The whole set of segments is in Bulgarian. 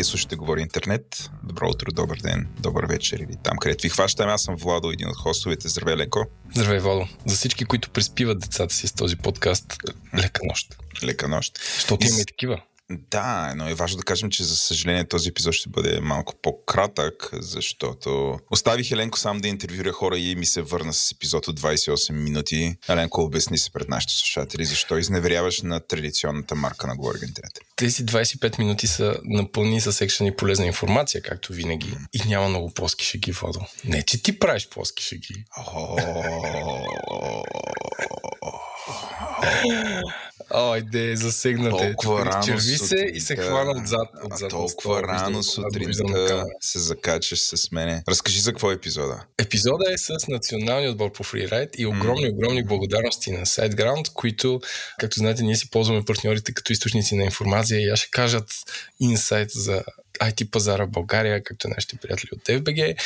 Вие слушате Говори Интернет. Добро утро, добър ден, добър вечер или там, където ви хващаме. Аз съм Владо, един от хостовете. Здравей, Леко. Здравей, Владо. За всички, които приспиват децата си с този подкаст, лека нощ. Лека нощ. Защото има и такива. Да, но е важно да кажем, че за съжаление този епизод ще бъде малко по-кратък, защото оставих Еленко сам да интервюра хора и ми се върна с епизод от 28 минути. Еленко, обясни се пред нашите слушатели, защо изневеряваш на традиционната марка на Говори интернет. Тези 25 минути са напълни с екшен и полезна информация, както винаги. И няма много плоски шеги, Владо. Не, че ти правиш плоски шеги. Ой, де, засегнате. Толкова рано Черви се сутринта, и се хвана отзад. отзад толкова рано сутринта се закачаш с мене. Разкажи за какво е епизода. Епизода е с националния отбор по фрирайд и огромни, огромни благодарности на SiteGround, които, както знаете, ние си ползваме партньорите като източници на информация и аз ще кажат инсайт за IT пазара в България, както нашите приятели от FBG.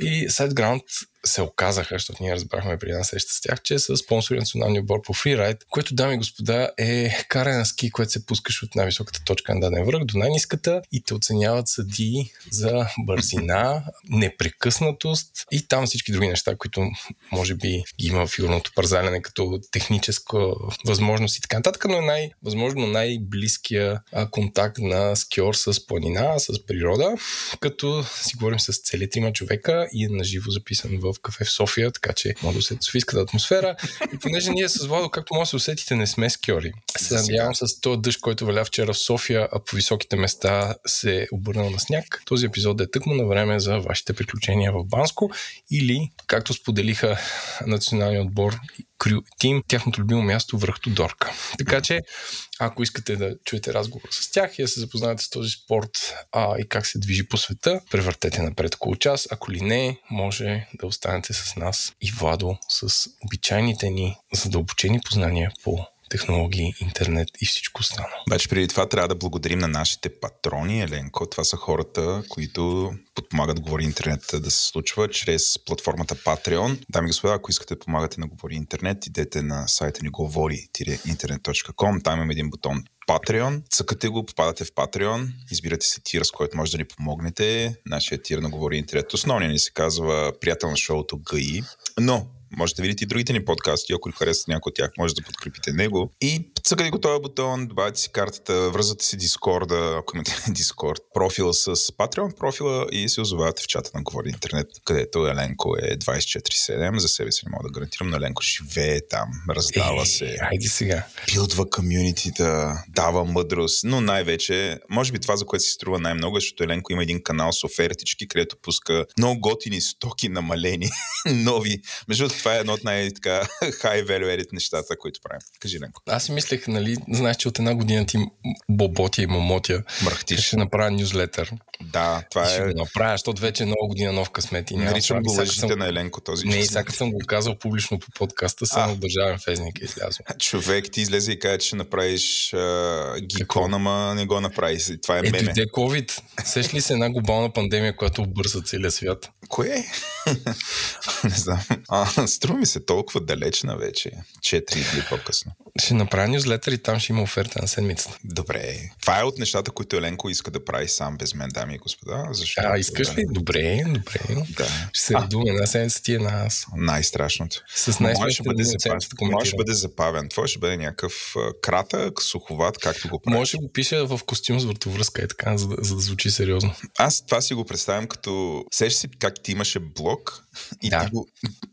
И SiteGround се оказаха, защото ние разбрахме при една среща с тях, че са спонсори на националния отбор по фрирайд, което, дами и господа, е каране на ски, което се пускаш от най-високата точка на даден връх до най-низката и те оценяват съди за бързина, непрекъснатост и там всички други неща, които може би ги има в фигурното парзаляне като техническа възможност и така нататък, но е най- възможно най-близкия контакт на скиор с планина, с природа, като си говорим с цели трима човека и е наживо записан в кафе в София, така че може да усетите софийската атмосфера. И понеже ние с Владо, както може да се усетите, не сме скиори. Се надявам с този дъжд, който валя вчера в София, а по високите места се е обърнал на сняг. Този епизод е тъкмо на време за вашите приключения в Банско или, както споделиха националния отбор Тим, тяхното любимо място връх Тодорка. Така че, ако искате да чуете разговор с тях и да се запознаете с този спорт а, и как се движи по света, превъртете напред около час. Ако ли не, може да останете с нас и Владо с обичайните ни задълбочени познания по технологии, интернет и всичко останало. Обаче преди това трябва да благодарим на нашите патрони, Еленко. Това са хората, които подпомагат Говори Интернет да се случва чрез платформата Patreon. Дами и господа, ако искате да помагате на Говори Интернет, идете на сайта ни говори-интернет.com. Там има един бутон Patreon. Цъкате го, попадате в Patreon, избирате си тир, с който може да ни помогнете. Нашия тир на Говори Интернет. Основният ни се казва Приятел на шоуто ГАИ. Но може да видите и другите ни подкасти, ако харесате някой от тях, може да подкрепите него. И цъкате го този бутон, добавяте си картата, връзвате си Дискорда, ако имате Дискорд, профила с Patreon профила и се озовавате в чата на Говори Интернет, където Еленко е 24-7. За себе си не мога да гарантирам, но Еленко живее там, раздава Е, се, Айде сега. билдва комюнитита, дава мъдрост, но най-вече, може би това, за което си струва най-много, е, защото Еленко има един канал с офертички, където пуска много готини стоки намалени, нови. Между другото, това е едно от най-така high value edit нещата, които правим. Кажи, Ленко. Аз си мислех, нали, знаеш, че от една година ти боботя и момотя. Мръхтиш. ще направя нюзлетър. Да, това Ще е... го направя, защото вече е нова година нов късмет. И Наричам го лъжите съм- на Еленко този Не, и сега съм го казал публично по подкаста, само в държавен фезник е излязъл. Човек ти излезе и каже, че ще направиш а, гикон, ама не го направи. Това е Е, меме. дойде COVID. Сеш ли се една глобална пандемия, която обърса целия свят? Кое? не знам. А, струва ми се толкова далечна вече. Четири дни по-късно. Ще направя нюзлетър и там ще има оферта на седмицата. Добре. Това е от нещата, които Еленко иска да прави сам без мен, дами и господа. Защото, А, искаш ли? Добре, добре. Да. Ще се радуваме една седмица ти е на аз. Най-страшното. С Може ще най-смешните бъде, запавен. Може бъде запавен. Това ще бъде някакъв кратък, суховат, както го прави. Може да го пиша в костюм с въртовръзка и така, за да, за да звучи сериозно. Аз това си го представям като... Сеш си как ти имаше блок и Да. ти го...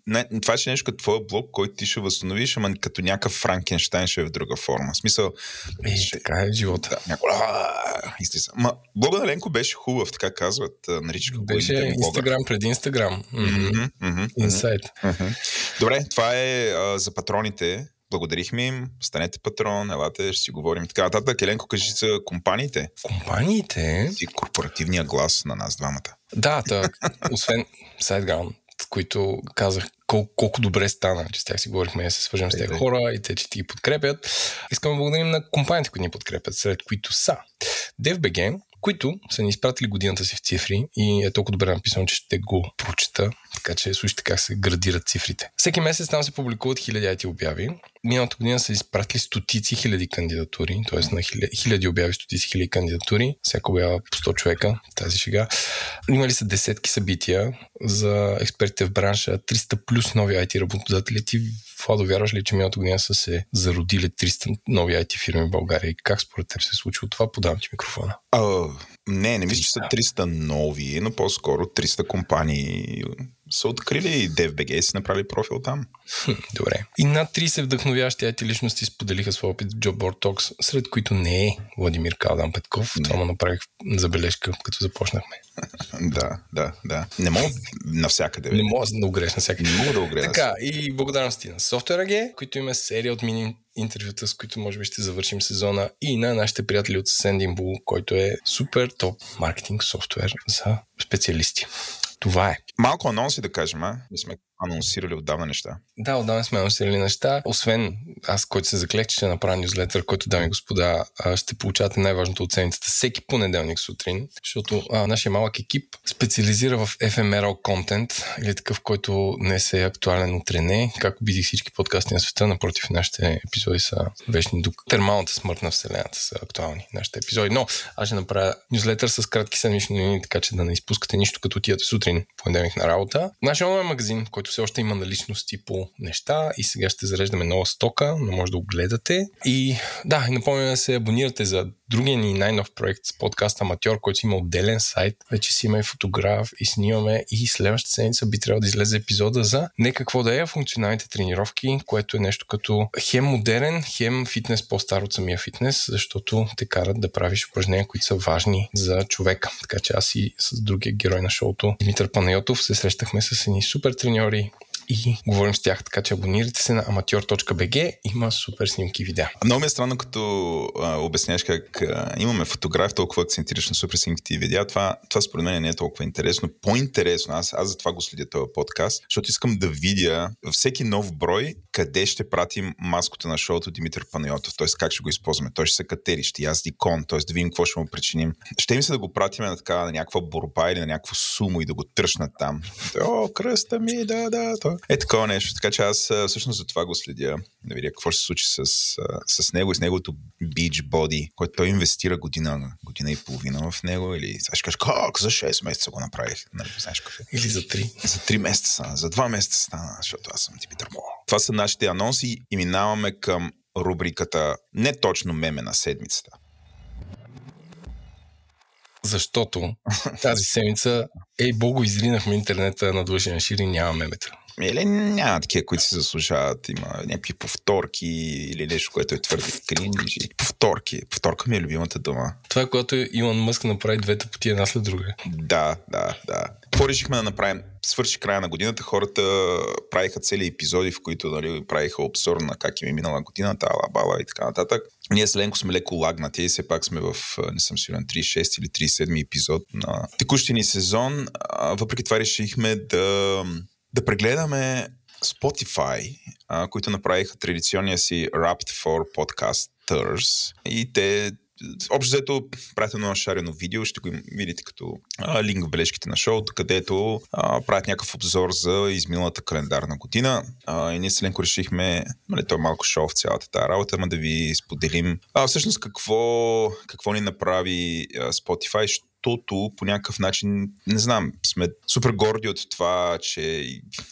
Не, това ще е нещо като твоя блок, който ти ще възстановиш, ама като някакъв Франкенштайн ще е в друга форма. В смисъл... Е, ще... така е живота. Да, излиза. Ма, блога на Ленко беше хубав, така казват. Наричаха го Беше. Инстаграм преди Инстаграм. Инсайт. Добре, това е а, за патроните. Благодарихме им. Станете патрон, елате, ще си говорим. Така нататък, Еленко, кажи за компаниите. Компаниите, Си корпоративния глас на нас двамата. да, та, освен SiteGround, които казах колко, колко добре стана, че с тях си говорихме се свържем с тези хора и те, че ти ги подкрепят. Искам да благодарим на компаниите, които ни подкрепят, сред които са DFBG, които са ни изпратили годината си в цифри и е толкова добре написано, че ще го прочета, така че слушайте как се градират цифрите. Всеки месец там се публикуват хиляди обяви. Миналата година са изпратили стотици хиляди кандидатури, т.е. на хиляди, хиляди обяви, стотици хиляди кандидатури, всяка обява по 100 човека, тази шега. Имали са десетки събития за експертите в бранша, 300 плюс нови IT работодатели. Ти Владо, вярваш ли, че миналата година са се зародили 300 нови IT фирми в България? И как според теб се е случило това? Подавам ти микрофона. А, не, не мисля, че са 300 нови, но по-скоро 300 компании са открили и DFBG и си направили профил там. Добре. И над 30 вдъхновящи IT личности споделиха своя опит в Job Board Talks, сред които не е Владимир Калдан Петков. Не. Това му направих забележка, като започнахме. да, да, да. Не мога навсякъде. Не мога да огреш навсякъде. Не мога да огреш. Така, и благодарности на Software AG, които има серия от мини интервюта, с които може би ще завършим сезона и на нашите приятели от Sendinbull, който е супер топ маркетинг софтуер за специалисти. Това е. Малко анонси да кажем, а? Не сме анонсирали отдавна неща. Да, отдавна сме анонсирали неща. Освен аз, който се заклех, че ще направя нюзлетър, който, дами и господа, ще получавате най-важното от седмицата всеки понеделник сутрин, защото а, нашия малък екип специализира в FMRL контент или такъв, който не се е актуален от Рене. Как убедих всички подкасти на света, напротив, нашите епизоди са вечни до термалната смърт на Вселената са актуални, нашите епизоди. Но аз ще направя нюзлетър с кратки седмични така че да не изпускате нищо, като отидете сутрин, понеделник на работа. Нашия онлайн магазин, който все още има наличности по неща и сега ще зареждаме нова стока, но може да го гледате. И да, напомням да се абонирате за другия ни най-нов проект с подкаст Аматьор, който има отделен сайт. Вече си има и фотограф и снимаме и следващата седмица би трябвало да излезе епизода за не какво да е, функционалните тренировки, което е нещо като хем модерен, хем фитнес по-стар от самия фитнес, защото те карат да правиш упражнения, които са важни за човека. Така че аз и с другия герой на шоуто, Димитър Панайотов, се срещахме с едни супер треньори, и говорим с тях. Така че абонирайте се на amateur.bg, има супер снимки и видеа. Много ми е странно, като а, обясняваш как а, имаме фотограф, толкова акцентираш на супер снимките и видеа. Това, това според мен не е толкова интересно. По-интересно, аз, аз за това го следя този подкаст, защото искам да видя всеки нов брой къде ще пратим маската на шоуто Димитър Панайотов, т.е. как ще го използваме. Той ще се катери, ще язди кон, т.е. да видим какво ще му причиним. Ще ми се да го пратим на, така, на някаква борба или на някакво сумо и да го тръщнат там. О, кръста ми, да, да. Той е такова нещо. Така че аз всъщност за това го следя. Да видя какво ще се случи с, с него и с неговото beach body, който той инвестира година, година и половина в него. Или сега ще кажеш, как за 6 месеца го направих? Нали, знаеш какво е. Или за 3. За 3 месеца стана, за 2 месеца стана, защото аз съм Димитър Мо. Това са нашите анонси и минаваме към рубриката не точно меме на седмицата. Защото тази седмица, ей, богу, изринахме интернета на длъжен шир и няма мемета. Или няма такива, които се заслужават. Има някакви повторки или нещо, което е твърде кринжи. Повторки. Повторка ми е любимата дума. Това е когато Илон Мъск направи двете пъти една след друга. Да, да, да. Какво решихме да направим? Свърши края на годината, хората правиха цели епизоди, в които нали, правиха обзор на как им е минала годината, ала бала и така нататък. Ние с Ленко сме леко лагнати и все пак сме в, не съм сигурен, 36 или 37 епизод на текущия ни сезон. Въпреки това решихме да да прегледаме Spotify, а, които направиха традиционния си Wrapped for Podcasters и те Общо взето, правят едно шарено видео, ще го видите като а, линк в бележките на шоуто, където а, правят някакъв обзор за изминалата календарна година. А, и ние с Ленко решихме, нали, то е малко шоу в цялата тази работа, ама да ви споделим а, всъщност какво, какво ни направи а, Spotify, защото по някакъв начин, не знам, сме супер горди от това, че,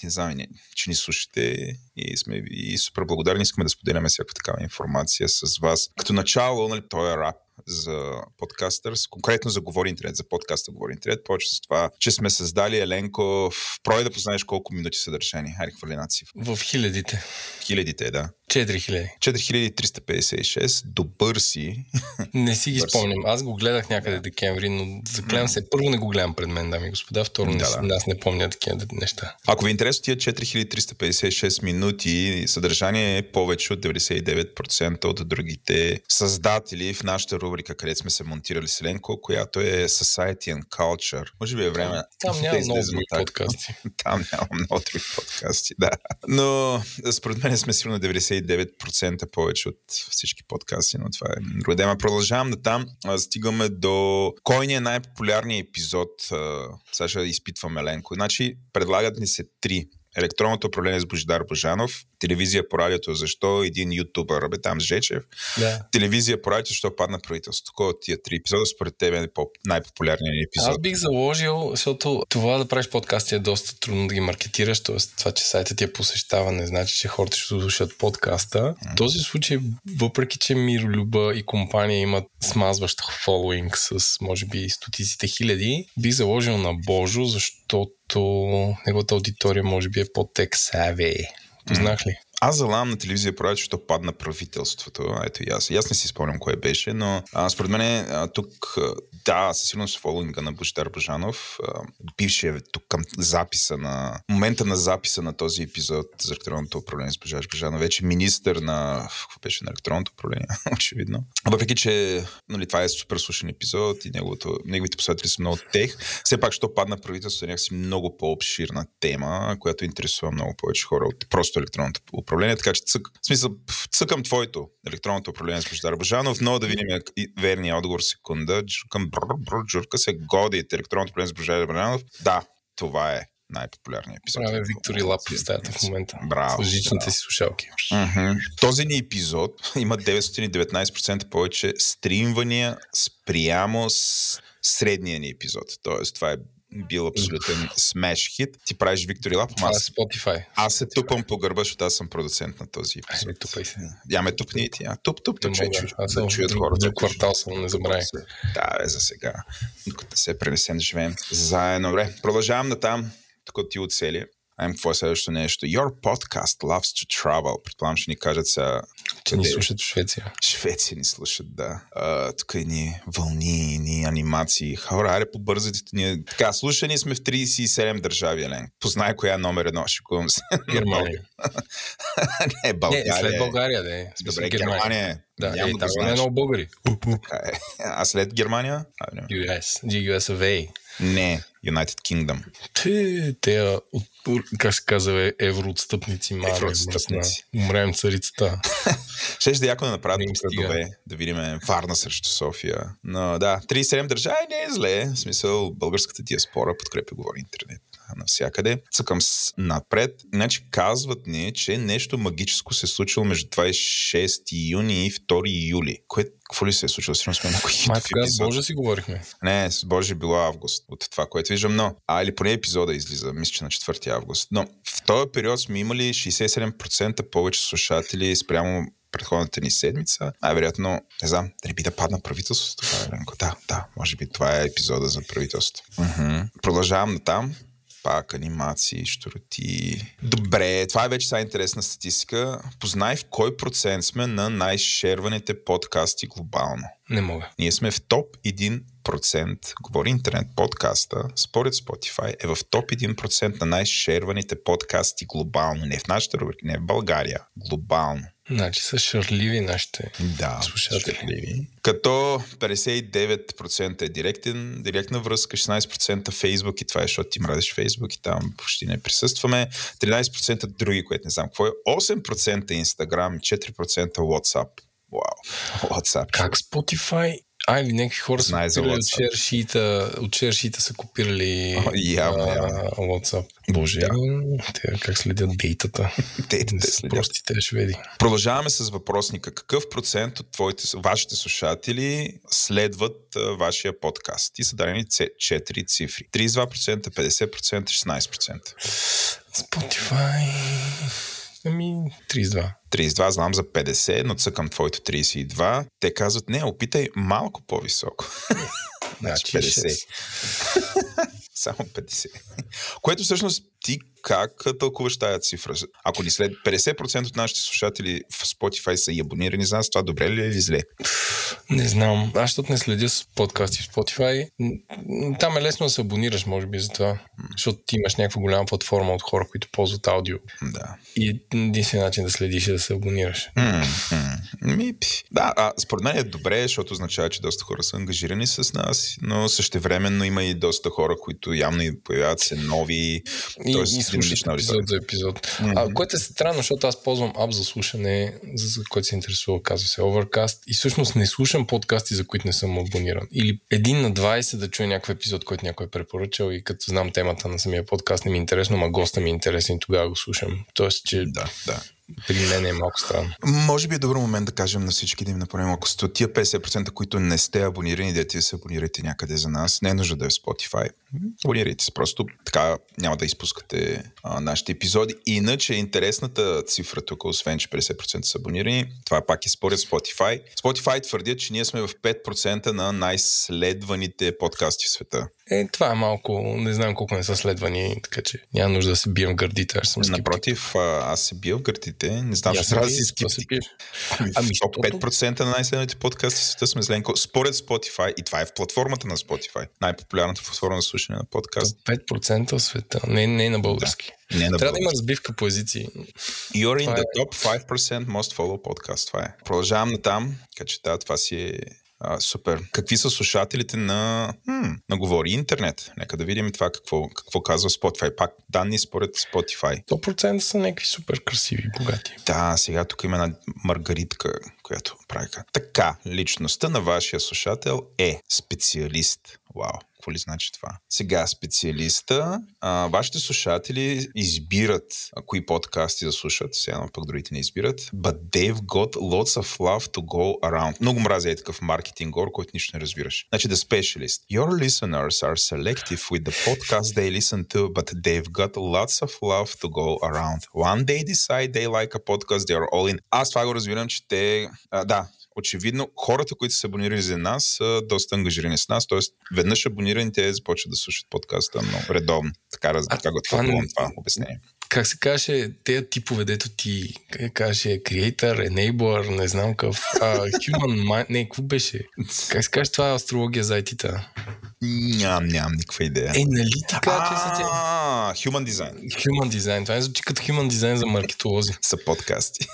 не знам, не, че ни слушате и сме и супер благодарни. Искаме да споделяме всяка такава информация с вас. Като начало, нали, той е рап за подкастърс, конкретно за Говори Интернет, за подкаста Говори Интернет, повече с това, че сме създали Еленко в прой да познаеш колко минути съдържание. Хайде, хвърли една цифра. В хилядите. Хилядите, да. 4000. 4356. Добър си. Не си ги спомням. Аз го гледах някъде декември, но заклевам се. Първо не го гледам пред мен, дами и господа. Второ, да, не, да. аз не помня такива неща. Ако ви е интересно тия 4356 минути, съдържание е повече от 99% от другите създатели в нашата рубрика, където сме се монтирали с Ленко, която е Society and Culture. Може би е време. Там, там няма да много други подкасти. там няма много други подкасти, да. Но според мен сме сигурно 99 99% повече от всички подкасти, но това е друга. Продължавам на там. Стигаме до кой ни е най-популярният епизод. Сега ще изпитваме ленко. Значи, предлагат ни се три електронното управление с Божидар Божанов, телевизия по радиото, защо един ютубър, бе там с Жечев, Да. телевизия по радиото, защо падна правителството. Кой от тия три епизода според теб е по- най-популярният епизод? Аз бих заложил, защото това да правиш подкасти е доста трудно да ги маркетираш, т.е. това, че сайтът ти е посещава, не значи, че хората ще слушат подкаста. В този случай, въпреки, че Миролюба и компания имат смазващ фолуинг с, може би, стотиците хиляди, бих заложил на Божо, защото неговата аудитория може би е по-тек savvy. Познах ли? Аз залам на телевизия радиото, защото падна правителството. Ето и аз. И аз не си спомням кое беше, но а, според мен тук, да, със сигурност фолуинга на Божидар Божанов, а, бившия тук към записа на, момента на записа на този епизод за електронното управление с Божидар Божанов, вече министър на, какво беше, на електронното управление, очевидно. Въпреки, че нали, това е супер слушен епизод и неговото, неговите последователи са много тех, все пак, що падна правителството е някакси много по-обширна тема, която интересува много повече хора от просто електронното управление, така че цък, в смисъл, цъкам твоето електронното управление с Божидар Божанов, но да видим и- верния отговор секунда. Джуркам, бр, бр, джурка се годите електронното управление с Божидар Божанов. Да, това е най-популярният епизод. Правя Виктор и Лап в стаята в момента. Браво. С жичните си слушалки. Мгм. Този ни епизод има 919% повече стримвания спрямо с средния ни епизод. Тоест, това е бил абсолютен смеш хит. Ти правиш Виктори Лап, е аз, Spotify. аз се тупам по гърба, защото аз съм продуцент на този епизод. Айде, тупай се. Я ме тупни и ти. А, туп, туп, туп, че, Аз да чуят хората. друг квартал съм, не забравяй. Да, бе, за сега. Докато се пренесем да живеем заедно. Добре, продължавам на там, тук ти оцели. Айм, какво е следващото нещо? Your podcast loves to travel. Предполагам, ще ни кажат сега Че ни е. слушат в Швеция. Швеция ни слушат, да. А, тук е ни вълни, ни анимации. Хора, аре побързайте. Ние... Така, слушани сме в 37 държави, Елен. Познай коя е номер едно, шикувам се. Германия. не, Не, България. след България, да е. Добре, Германия. Да, Няма е, да там знаеш. много българи. Така е. А след Германия? Не. US, GUS of A. Не, United Kingdom. Те, те, от, как се казва, е, евроотстъпници, мама, Евроотстъпници. Умрем царицата. Ще да яко да направят Не им тук стига. градове, да видим Варна срещу София. Но да, 37 държави не е зле. В смисъл, българската диаспора подкрепя говори интернет навсякъде. Цъкам напред. Значи казват ни, че нещо магическо се е случило между 26 юни и 2 юли. Кое, какво ли се е случило? Сигурно сме много хитов тогава с. Боже си говорихме. Не, с Божи било август, от това, което виждам, но... А, или поне епизода излиза, мисля, че на 4 август. Но в този период сме имали 67% повече слушатели спрямо предходната ни седмица. Най-вероятно, не знам, дали би да падна правителството. Това е, да, да, може би това е епизода за правителството. Продължавам на там. Пак анимации, штороти. Добре, това е вече сега интересна статистика. Познай в кой процент сме на най-шерваните подкасти глобално. Не мога. Ние сме в топ 1%, говори интернет подкаста, според Spotify е в топ 1% на най-шерваните подкасти глобално. Не в нашата рубрика, не в България. Глобално. Значи са шарливи нашите. Да, Слушатели. щастливи. Като 59% е директен, директна връзка, 16% Facebook и това е, защото ти мразиш Facebook и там почти не присъстваме, 13% други, което не знам какво е, 8% Instagram, 4% WhatsApp. Вау, WhatsApp. Как Spotify? А, или някакви хора са копирали от шершита, от шершита са копирали О, явно, а, явно. WhatsApp. Боже, Да. те как следят дейтата. Те са простите шведи. Продължаваме с въпросника. Какъв процент от твоите, вашите слушатели следват а, вашия подкаст? И са дадени ц- 4 цифри. 32%, 50%, 16%. Spotify... Ами, 32. 32, знам за 50, но цъкам твоето 32. Те казват, не, опитай малко по-високо. Значи Значи 50. Само 50. Което всъщност ти как тълкуваш тази цифра? Ако ни след 50% от нашите слушатели в Spotify са и абонирани за нас, това добре ли е или зле? Не знам. Аз защото не следя с подкасти в Spotify. Там е лесно да се абонираш, може би, за това. Защото ти имаш някаква голяма платформа от хора, които ползват аудио. Да. И единственият начин да следиш е да се абонираш. Ми, да, а, според мен е добре, защото означава, че доста хора са ангажирани с нас, но същевременно има и доста хора, които явно и появяват се нови. И, Тоест- и слушат епизод за епизод. Mm-hmm. А, което е странно, защото аз ползвам ап за слушане, за, за който се интересува, казва се Overcast. И всъщност не слушам подкасти, за които не съм абониран. Или един на 20 да чуя някакъв епизод, който някой е препоръчал и като знам темата на самия подкаст не ми е интересно, ма госта ми е интересен и тогава го слушам. Тоест, че да, да при мен е малко странно. Може би е добър момент да кажем на всички да им направим, ако сте от тия 50%, които не сте абонирани, да ти се абонирате някъде за нас. Не е нужда да е в Spotify. Абонирайте се, просто така няма да изпускате а, нашите епизоди. Иначе интересната цифра тук, освен че 50% са абонирани, това пак е според Spotify. Spotify твърдят, че ние сме в 5% на най-следваните подкасти в света. Е, това е малко, не знам колко не са следвани, така че няма нужда да се бием в гърдите. Аз съм Напротив, аз се бия в гърдите. Не знам, ще трябва да си скептик. Ами, ами топ 5% на най-следваните подкасти в света сме зеленко. Според Spotify, и това е в платформата на Spotify, най-популярната платформа за слушане на подкаст. 5% в света, не, не на български. Да. Не на Трябва да има разбивка по езици. You're in the е... top 5% most follow podcast. Това е. Продължавам на там, така че това си е а, супер. Какви са слушателите на, хм, на Говори Интернет? Нека да видим това какво, какво казва Spotify. Пак данни според Spotify. 100% са някакви супер красиви и богати. Да, сега тук има една маргаритка, която прави така. Личността на вашия слушател е специалист. Вау какво ли значи това? Сега специалиста, а, вашите слушатели избират а, кои подкасти да слушат, сега пък другите не избират, but they've got lots of love to go around. Много мразя е такъв маркетинг гор, който нищо не разбираш. Значи the specialist. Your listeners are selective with the podcast they listen to, but they've got lots of love to go around. One day decide they like a podcast, they are all in. Аз това го разбирам, че те... А, да, очевидно хората, които са абонирани за нас, са доста ангажирани с нас. Тоест, веднъж абонирани, те започват да слушат подкаста много редовно. Така, а, така го това, не... това обяснение. Как се каже, тези типове, дето ти как каже, creator, enabler, не знам какъв, uh, human mind, не, какво беше? Как се каже, това е астрология за IT-та? Нямам, нямам никаква идея. Е, нали така, че са те... Human Design. Human Design. Това е звучи като Human Design за маркетолози. Са подкасти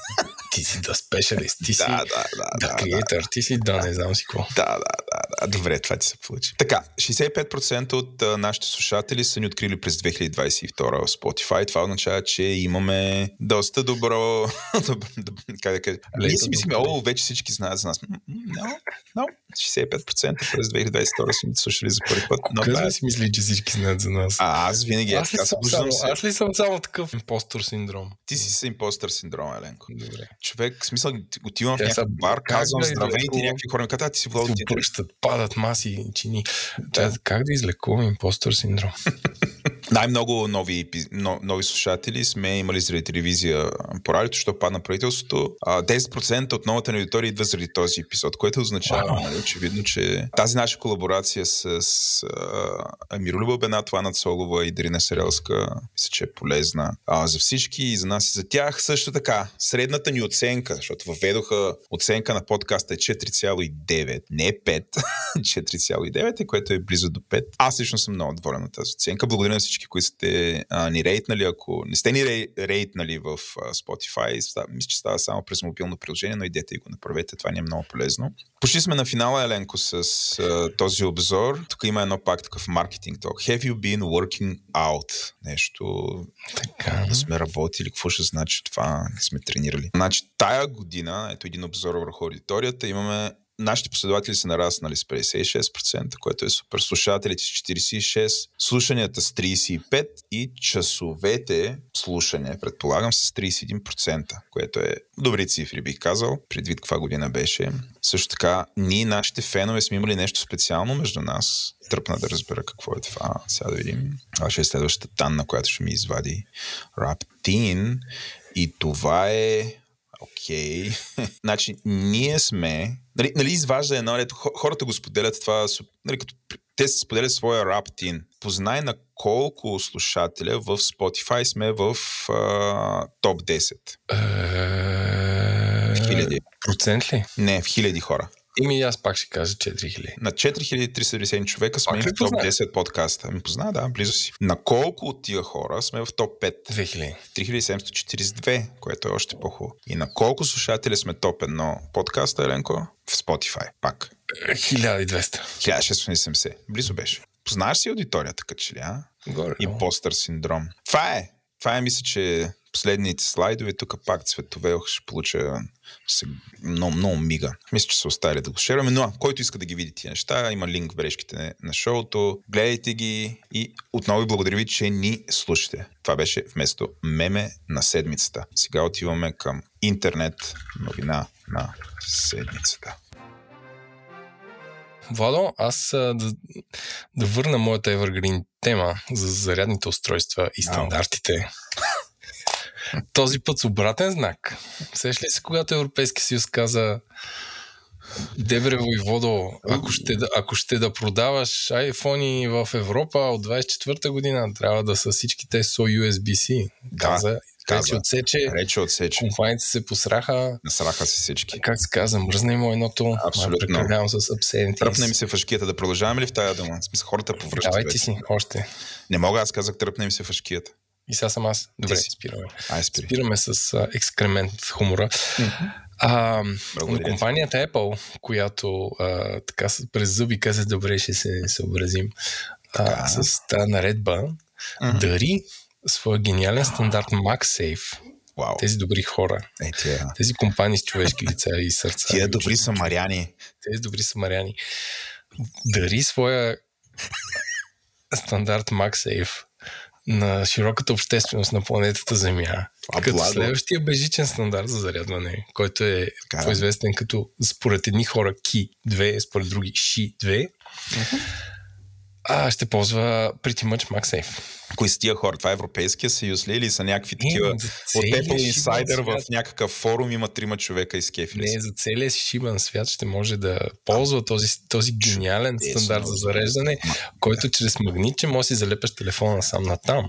ти си да спешалист, ти си да, да, да, да, креатор, да, ти си да, не знам си какво. Да, да, да, да, добре, това ти се получи. Така, 65% от а, нашите слушатели са ни открили през 2022 в Spotify. Това означава, че имаме доста добро, как да кажа. Ние си мислим, о, вече всички знаят за нас. No, no, 65% през 2022 са ни слушали за първи път. Но, да. си мисли, че всички знаят за нас? А, аз винаги аз ли, съм само, аз ли съм само такъв импостър синдром? Ти си с импостър синдром, Еленко. Добре човек, смисъл, отивам в някакъв бар, казвам здравейте, някакви хора ми казват, ти си. Обръщат, падат маси, чини. Как да излекувам импостър синдром? Най-много нови, нови слушатели сме имали заради телевизия по радиото, защото падна правителството. 10% от новата ни аудитория идва заради този епизод, което означава, wow. нали, очевидно, че тази наша колаборация с, с Миролюба Бенатова, Ана Солова и Дарина Серелска, мисля, че е полезна а, за всички и за нас и за тях. Също така, средната ни оценка, защото въведоха оценка на подкаста е 4,9, не 5, 4,9, което е близо до 5. Аз лично съм много доволен на тази оценка. Благодаря на всички, които сте а, ни рейтнали. Ако не сте ни рей, рейтнали в а, Spotify, става, мисля, че става само през мобилно приложение, но идете и го направете. Това ни е много полезно. Почти сме на финала, Еленко, с а, този обзор. Тук има едно пак такъв маркетинг ток. Have you been working out? Нещо така. да сме работили. Какво ще значи това? Не сме тренирали. Значи тая година, ето един обзор върху аудиторията, имаме нашите последователи са нараснали с 56%, което е супер. Слушателите с 46%, слушанията с 35% и часовете слушане, предполагам, с 31%, което е добри цифри, бих казал, предвид каква година беше. Също така, ние, нашите фенове, сме имали нещо специално между нас. Тръпна да разбера какво е това. Сега да видим. Това ще е следващата танна, която ще ми извади Раптин. И това е Окей. Okay. значи, ние сме... Нали, нали изважда едно, ето, хората го споделят това, нали, като те се споделят своя раптин. Познай на колко слушателя в Spotify сме в а, топ 10. В хиляди. Процент ли? Не, в хиляди хора. Ими аз пак ще кажа 4000. На 4397 човека сме в топ 10 подкаста. Ами позна, да, близо си. На колко от тия хора сме в топ 5? 2000. 3742, което е още по-хубаво. И на колко слушатели сме топ 1 подкаста, Еленко? В Spotify, пак. 1200. 1670. Близо беше. Познаваш си аудиторията, като че ли, а? Горе. И постър синдром. Това е това е мисля, че последните слайдове, тук пак цветове ще получа ще много, много мига. Мисля, че са оставили да го шерваме, но който иска да ги види тия неща, има линк в бележките на шоуто. Гледайте ги и отново ви благодаря ви, че ни слушате. Това беше вместо меме на седмицата. Сега отиваме към интернет новина на седмицата. Владо, аз да, да върна моята Evergreen тема за зарядните устройства и стандартите. Този път с обратен знак. Сеш ли се, когато Европейски съюз каза Дебре Войводо, ако ще, ако ще да продаваш iPhone в Европа от 24-та година, трябва да са всички те со USB-C. Каза, Рече отсече. Рече отсече. Компаниите се посраха. Насраха се всички. Как се казва, мръзна им едното. Абсолютно. Прекалявам с обседените. Тръпне ми се въшкията да продължаваме ли в тази дума? В смисъл хората повръщат. Давай ти си, още. Не мога, аз казах тръпне ми се въшкията. И сега съм аз. Добре, спираме. Ай, спири. Спираме с uh, екскремент хумора. Mm-hmm. А, но компанията Apple, която uh, така през зъби каза, добре, ще се съобразим uh, с тази наредба, mm-hmm. дари своя гениален стандарт MagSafe. Wow. Тези добри хора. Е, тия. Тези компании с човешки лица и сърца. Тия добри самаряни. Тези добри самаряни. Дари своя стандарт MagSafe на широката общественост на планетата Земя. Това като благо. следващия бежичен стандарт за зарядване, който е така. по-известен като според едни хора Ki 2, според други Shi 2, uh-huh. А, ще ползва Pretty Much MagSafe. Кои са тия хора? Това е Европейския съюз ли? Или са някакви такива? от Apple Insider в някакъв форум има трима човека из кефи. Не, за целия шибан свят ще може да ползва този, този гениален Чудесно, стандарт за зареждане, който чрез магнитче може да си залепаш телефона сам на там.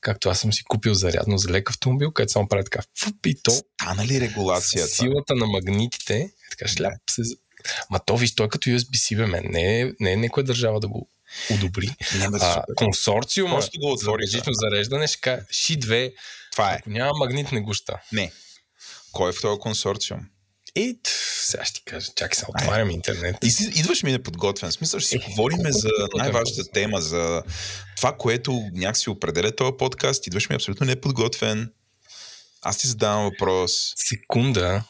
Както аз съм си купил зарядно за лек автомобил, където само прави така фуп и то. Стана ли регулацията? Силата на магнитите, е така шляп се. Ма то виж, той е като USB-C, бе, мен. Не е, не е някоя държава да го одобри. а, консорциума го за логично зареждане ще кажа, ши 2 Това е. Ако няма магнит, не гуща. Не. Кой е в този консорциум? И сега ще ти кажа, чакай се, отварям интернет. И си, идваш ми неподготвен. Смисъл, ще си е, говорим за най-важната тема, за това, което някакси определя този подкаст. Идваш ми абсолютно неподготвен. Аз ти задавам въпрос. Секунда.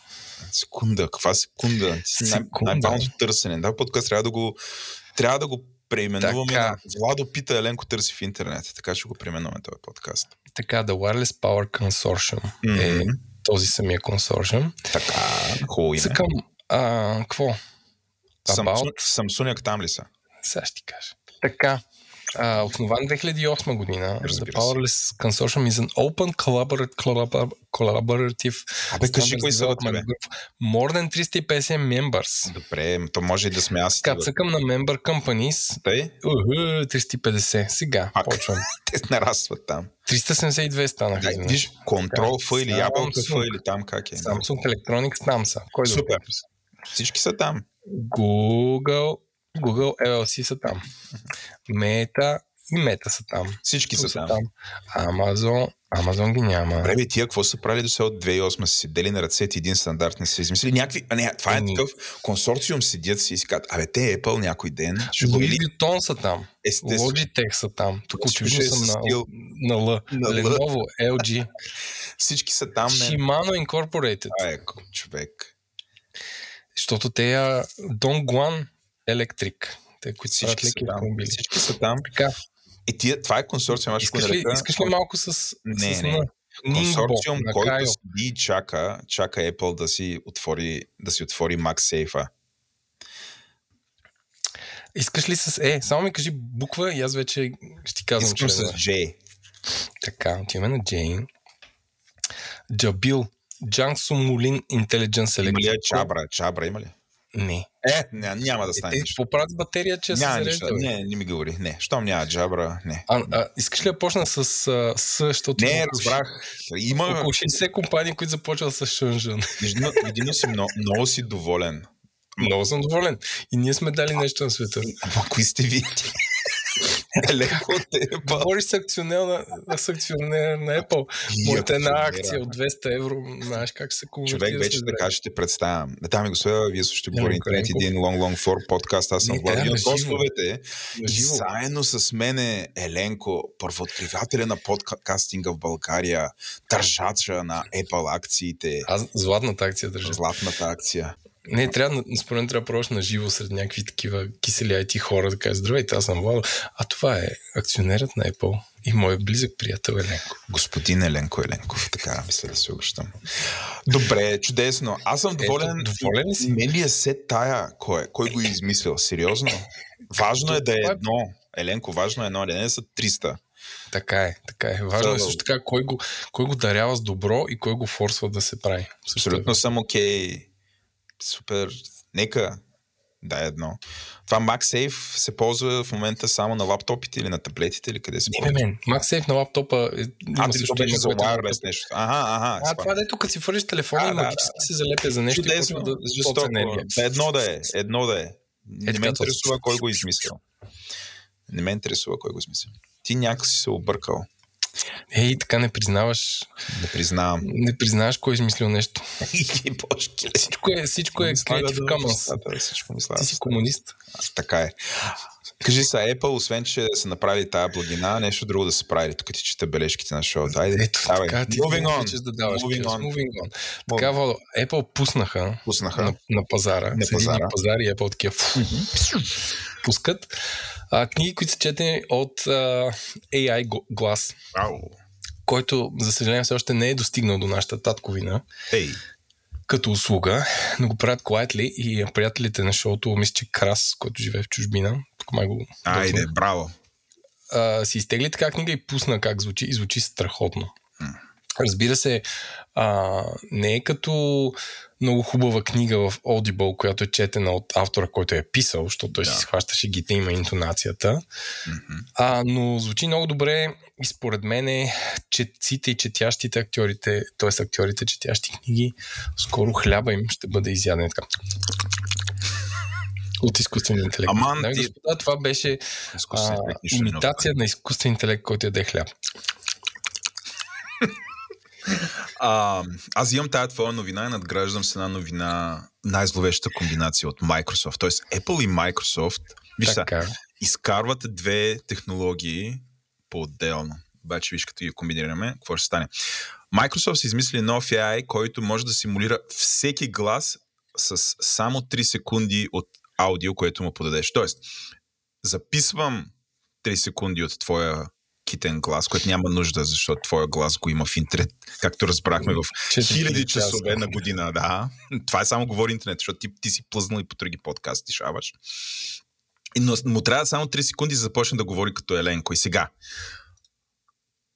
Секунда. Каква секунда? секунда. Най- най търсене. Да, подкаст трябва да го трябва да го преименуваме така. на Владо пита Еленко търси в интернет. Така ще го преименуваме този подкаст. Така, The Wireless Power Consortium mm-hmm. е този самия консорциум. Така, хубаво име. Цъкам, а, какво? Samsung, Samsung там ли са? Сега ще ти кажа. Така, Uh, основан 2008 година. Разбира The Powerless се. Consortium is an open collaborative, collaborative Абе, кажи кои са вътре. More than 350 members. Добре, то може и да сме аз. Така, цъкам на member companies. Тъй? Uh, 350. Сега, Пак. почвам. Те нарастват там. 372 станаха. Да, виж, контрол Ф или ябълка Ф или там как е. Samsung Electronics там са. Кой Супер. Всички са там. Google, Google LLC са там. Мета и Мета са там. Всички са, са там. Амазон, Амазон ги няма. Бе, тия какво са правили до сега от 2008 са седели на ръцете един стандарт, не са измислили някакви... А не, това е ами... такъв консорциум седят си и си казват, абе, те Apple някой ден ще го или... Са там. Естествено. Logitech са там. Тук очевидно съм на, стил... на L. На Lenovo, LG. Всички са там. Не. Shimano Incorporated. Ай, човек. Защото те Dongguan Electric те, които всички са там. Всички са там. Така. И тия, това е консорциум. Искаш, ли, искаш ли малко с... Не, с, не. Консорциум, на който седи и чака, чака Apple да си отвори, да си отвори MagSafe. Искаш ли с Е? Само ми кажи буква и аз вече ще ти казвам. Искам с J. Така, отиваме на J. Джабил. Джансу Мулин Intelligence Electric. Има ли е Чабра? Чабра има ли? Не. Е, не, няма да стане. Е, правят с батерия, че няма се зарежда? Не, не ми говори. Не, щом няма джабра, не. А, а искаш ли да почна с С, защото... Не, разбрах. Има... Около 60 компании, които започват с Шънжън. Едино си много, много си доволен. Много съм доволен. И ние сме дали нещо на света. А кои сте вие? Еленко от Apple. Говориш с акционер на, акционер на Apple. Моята една акция от 200 евро, знаеш как се конвертира. Човек вече така ще представям. Дами и господа, вие също говори Еленко, интернет един Long Long For подкаст. Аз съм Владимир живо. Гостовете. И заедно с мене Еленко, първооткривателя на подкастинга в България, държача на Apple акциите, Аз златната акция държа. златната акция. Не, трябва, според мен трябва да пробваш на живо сред някакви такива кисели IT хора да кажеш, здравейте, аз съм Владо. А това е акционерът на Apple и мой близък приятел Еленко. Господин Еленко Еленков, така мисля да се обръщам. Добре, чудесно. Аз съм доволен. Ето, доволен си? Не ми е сет тая. Кой, е? Кой го е измислил? Сериозно? Важно е да е е- едно. Еленко, важно е едно, а не да са 300. Така е, така е. Важно е Да, също така кой го, кой го дарява с добро и кой го форсва да се прави. Е Абсолютно съм окей. Супер. Нека да е едно. Това MagSafe се ползва в момента само на лаптопите или на таблетите или къде се Не, ползва? бе, мен. MagSafe на лаптопа е, А, също беше има, за е wireless нещо. Ага, ага. А, спомням. това дето като си фърлиш телефона да, магически да. се залепя за нещо Чудесно, да жестоко. тоца енергия. Да, едно да е, едно да е. Не така, ме интересува кой го е измислил. Не ме интересува кой го е измислил. Ти някакси се объркал. Ей, така не признаваш, Да признавам. не признаваш кой е измислил нещо. Всичко е, всичко е Creative Commons. Всичко ми слага. Ти си комунист. Така е. Кажи са, Apple, освен че са направили тази плагина, нещо друго да са правили. Тук ти чета бележките на шоуто. Айде, Ето давай. така, ти Moving не on. да даваш. Moving on. Moving on. Така, Владо, Apple пуснаха Пуснаха. на, на пазара. На пазара. пазар и Apple такива пускат. А, книги, които са четени от а, AI Glass, Ау. който, за съжаление, все още не е достигнал до нашата татковина Ей, като услуга, но го правят quietly и приятелите на шоуто, мисля, че Крас, който живее в чужбина, тук май го айде, готвим, браво. а, си изтегли така книга и пусна как звучи и звучи страхотно. Разбира се, а, не е като много хубава книга в Audible, която е четена от автора, който е писал, защото той Да. си схващаше гите, има интонацията. А, но звучи много добре и според мен е, четците и четящите актьорите, т.е. актьорите, четящи книги, скоро хляба им ще бъде изяден така. От изкуствен интелект. Аман, ти- господа, това беше а, имитация на изкуствен интелект, който яде хляб. А, аз имам тази твоя новина и надграждам с една новина, най-зловещата комбинация от Microsoft. Тоест Apple и Microsoft, виж Така. изкарват две технологии по-отделно. Обаче виж като ги комбинираме, какво ще стане. Microsoft са измислили нов AI, който може да симулира всеки глас с само 3 секунди от аудио, което му подадеш. Тоест, записвам 3 секунди от твоя китен глас, което няма нужда, защото твоя глас го има в интернет, както разбрахме в хиляди часове на година. Да. Това е само говори интернет, защото ти, ти си плъзнал и по други подкасти, шаваш. Но му трябва само 3 секунди за да започне да говори като Еленко. И сега,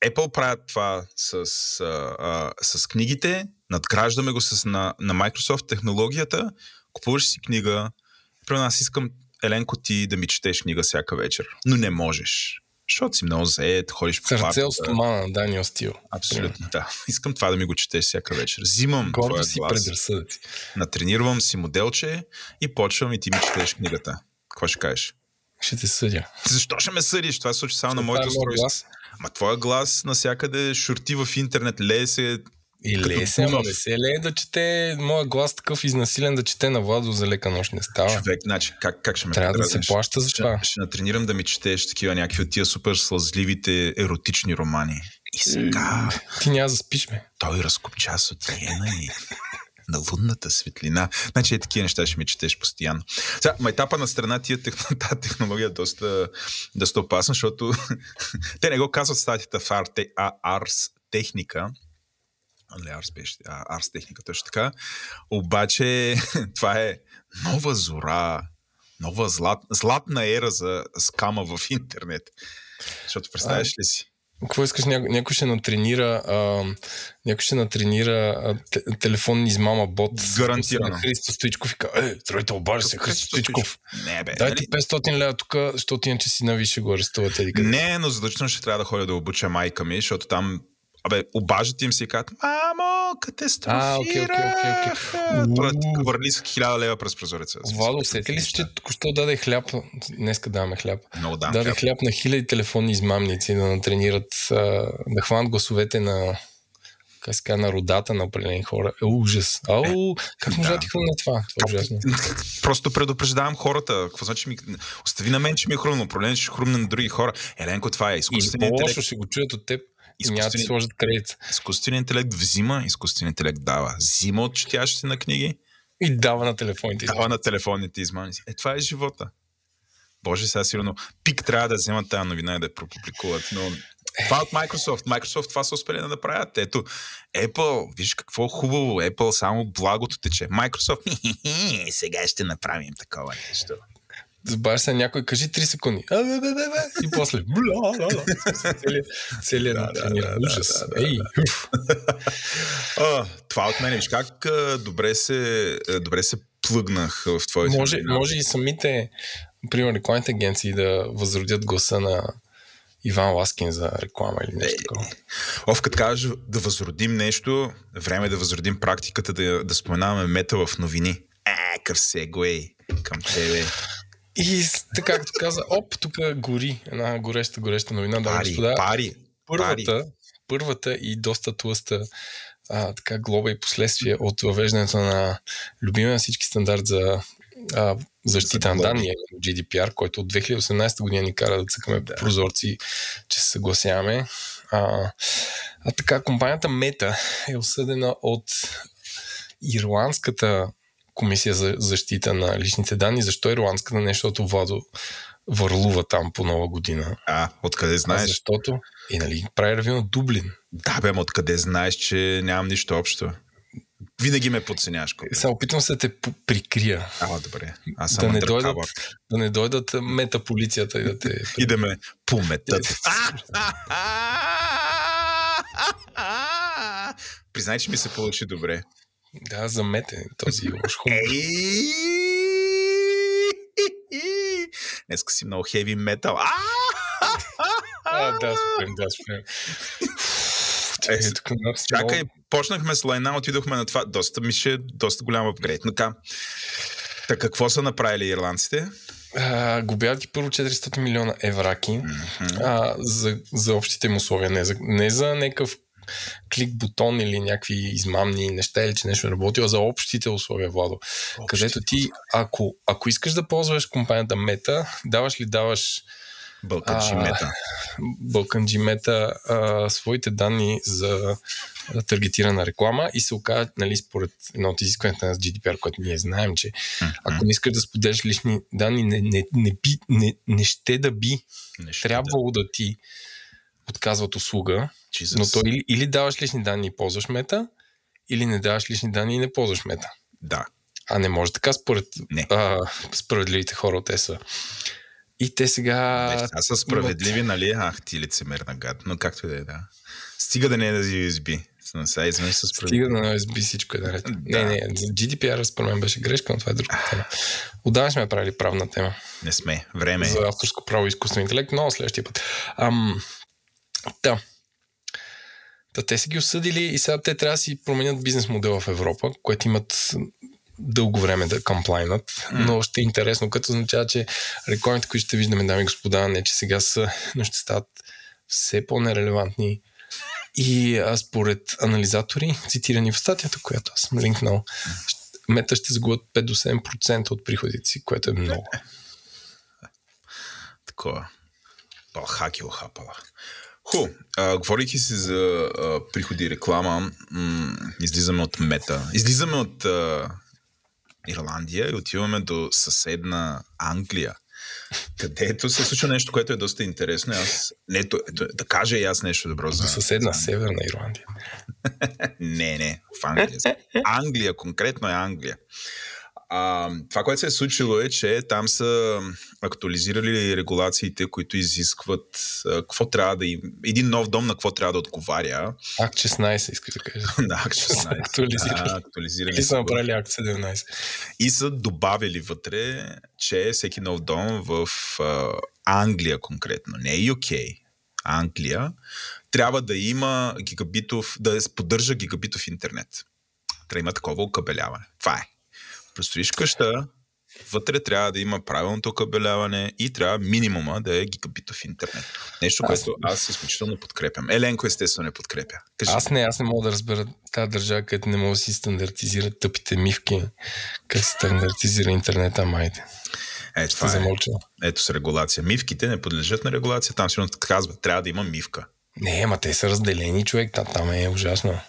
Apple правят това с, а, а, с книгите, надграждаме го с на, на Microsoft технологията, купуваш си книга, примерно аз искам Еленко ти да ми четеш книга всяка вечер, но не можеш. Защото си много заед, ходиш по Сърце от стомана на Даниел Стил. Абсолютно, да. Искам това да ми го четеш всяка вечер. Взимам Гордо твоя си глас, натренирам си моделче и почвам и ти ми четеш книгата. Какво ще кажеш? Ще те съдя. Защо ще ме съдиш? Това се случи само на Това моето е устройство. Ма твоя глас насякъде шурти в интернет, лее се. И Като се, ама Дунав. не се лее да чете моя глас такъв изнасилен да чете на Владо за лека нощ не става. Човек, значи, как, как ще ме Трябва да се плаща за ще, това. Ще натренирам да ми четеш такива някакви от тия супер слъзливите еротични романи. И сега Ти няма да спиш, ме. той разкопча сотиена и на лунната светлина. Значи е такива неща ще ми четеш постоянно. Сега, майтапа на страна тия тех- тази технология е доста, доста опасна, защото те не го казват статията в Ars Техника. Не, Ars беше, а, Ars Техника точно така. Обаче това е нова зора, нова злат, златна ера за скама в интернет. Защото представяш ли си? Какво искаш? Няко, някой ще натренира, а, някой ще натренира а, те, телефон измама бот. Гарантирано. Христо Стоичков и казва, е, здравейте, обажа се, Христо Стоичков. Не, бе. Дайте нали? 500 лева тук, защото иначе си нави ще го арестуват. Еди. Не, но задължително ще трябва да ходя да обуча майка ми, защото там Абе, обаждат им се и казват, мамо, катастрофира. А, окей, окей, окей, окей. Той Уу. върли с хиляда лева през прозореца. Владо, усети ли си, че току-що даде хляб, днеска даваме хляб, Много дам даде хляб. хляб на хиляди телефонни измамници да натренират, да хванат гласовете на казва, на родата на определени хора. Е, ужас. Ау, как може да. ти хрумне това? Това е ужасно. Просто предупреждавам хората. Какво значи ми... Остави на мен, че ми е хрумно. Проблем е, че ще хрумне на други хора. Еленко, това е И изкуственият интелект. по-лошо ще го чуят от теб няма да ти сложат кредит. Изкуственият интелект взима, изкуственият интелект дава. Взима от четящите на книги, И дава на телефоните. дава на телефонните измамници. Е, това е живота. Боже, сега сигурно пик трябва да вземат тази новина и да я пропубликуват, но това е от Microsoft. Microsoft това са успели да направят. Ето, Apple, виж какво хубаво. Apple само благото тече. Microsoft, «Хи-хи-хи, сега ще направим такова нещо. Забавяш се някой, кажи 3 секунди. А, бе, бе, бе. И после. Бла, бла, бла. Целият, целият Да, да, да, да, да, Ужас. да, да, Ей. А, това от мен. Виж как добре се, добре се плъгнах в твоите може, новина. може и самите, например, рекламните агенции да възродят гласа на Иван Ласкин за реклама или нещо Е, такова. Ов, като кажеш да възродим нещо, време е да възродим практиката да, да споменаваме мета в новини. Е, къв сегуей към тебе. И така както каза, оп, тук гори една гореща, гореща новина. Да, Пари, господа, пари, пари. първата, първата и доста тлъста а, така глоба и последствия от въвеждането на любимия всички стандарт за а, защита на данни, GDPR, който от 2018 година ни кара да цъкаме по прозорци, че се съгласяваме. А, а така, компанията Meta е осъдена от Ирландската комисия за защита на личните данни. Защо ирландската? Не, защото Владо върлува там по нова година. А, откъде А знаеш? защото и нали, прави ревю Дублин. Да, бе, откъде знаеш, че нямам нищо общо? Винаги ме подценяваш. Сега опитвам се да те прикрия. А, добре. Аз Да съм не, undercover. дойдат, да не дойдат мета полицията и да те... И да ме пометат. Признай, че ми се получи добре. Да, замете този лош хумор. Днеска си много хеви метал. А! Да, спрем, да, спрем. Чакай, Е, много- Чакай, почнахме с лайна, отидохме на това. Доста ми ще е доста голям апгрейд. Но така, та какво са направили ирландците? А, губят ги първо 400 милиона евраки а, за, за общите му условия, не за, не за някакъв клик бутон или някакви измамни неща или че нещо не работи, а за общите условия, Владо. Където ти, ако, ако искаш да ползваш компанията Meta, даваш ли даваш Бълкаджи А, мета. Балканджи Мета а, своите данни за таргетирана реклама и се оказа, нали, според едно от изискванията на GDPR, което ние знаем, че ако не искаш да споделяш лични данни, не, не, не, би, не, не ще да би Нещо трябвало да ти отказват услуга, Jesus. но то или, или даваш лични данни и ползваш мета, или не даваш лични данни и не ползваш мета. Да. А не може така според Не. а, справедливите хора от ЕСА. И те сега... Неща са справедливи, нали? Ах, ти лицемерна гад. Но както да е, да. Стига да не е да USB. Но Сега изведнъж справедливи. Стига на USB всичко е наред. Да. Не, не, GDPR според мен беше грешка, но това е друга тема. Отдавна сме правили правна тема Не сме. Време е. за авторско право и изкуствен интелект, но следващия път. Ам, да. Та те са ги осъдили и сега те трябва да си променят бизнес модела в Европа, което имат дълго време да комплайнат, но ще е интересно, като означава, че рекламите, които ще виждаме, дами и господа, не че сега са, но ще стават все по-нерелевантни. И а, според анализатори, цитирани в статията, която аз съм линкнал, мета ще загубят 5 до 7% от приходите си, което е много. Такова. О, хаки охапала. Ху, а, говорейки си за а, приходи и реклама, м- излизаме от мета. Излизаме от а, Ирландия и отиваме до съседна Англия, където се случва нещо, което е доста интересно. Аз, не, ето, ето, да кажа и аз нещо добро за... За съседна Северна Ирландия. Не, не, в Англия. Англия, конкретно е Англия. А, това, което се е случило е, че там са актуализирали регулациите, които изискват а, какво трябва да им... Един нов дом на какво трябва да отговаря. Акт 16, искаш да кажа. да, акт 16. Актуализирали. Да, актуализирали Или са направили акт 17. И са добавили вътре, че всеки нов дом в а, Англия конкретно, не UK, Англия, трябва да има гигабитов, да поддържа гигабитов интернет. Трябва да има такова окабеляване. Това е. Представиш къща, вътре трябва да има правилното кабеляване и трябва минимума да е гигабитов интернет. Нещо, аз... което аз изключително подкрепям. Еленко естествено не подкрепя. Кажи. Аз не, аз не мога да разбера тази държава, където не мога да си стандартизират тъпите мивки, как се стандартизира интернета, майде. Е, това е. Ето с регулация. Мивките не подлежат на регулация. Там сигурно казва, трябва да има мивка. Не, ма те са разделени, човек. Там е ужасно.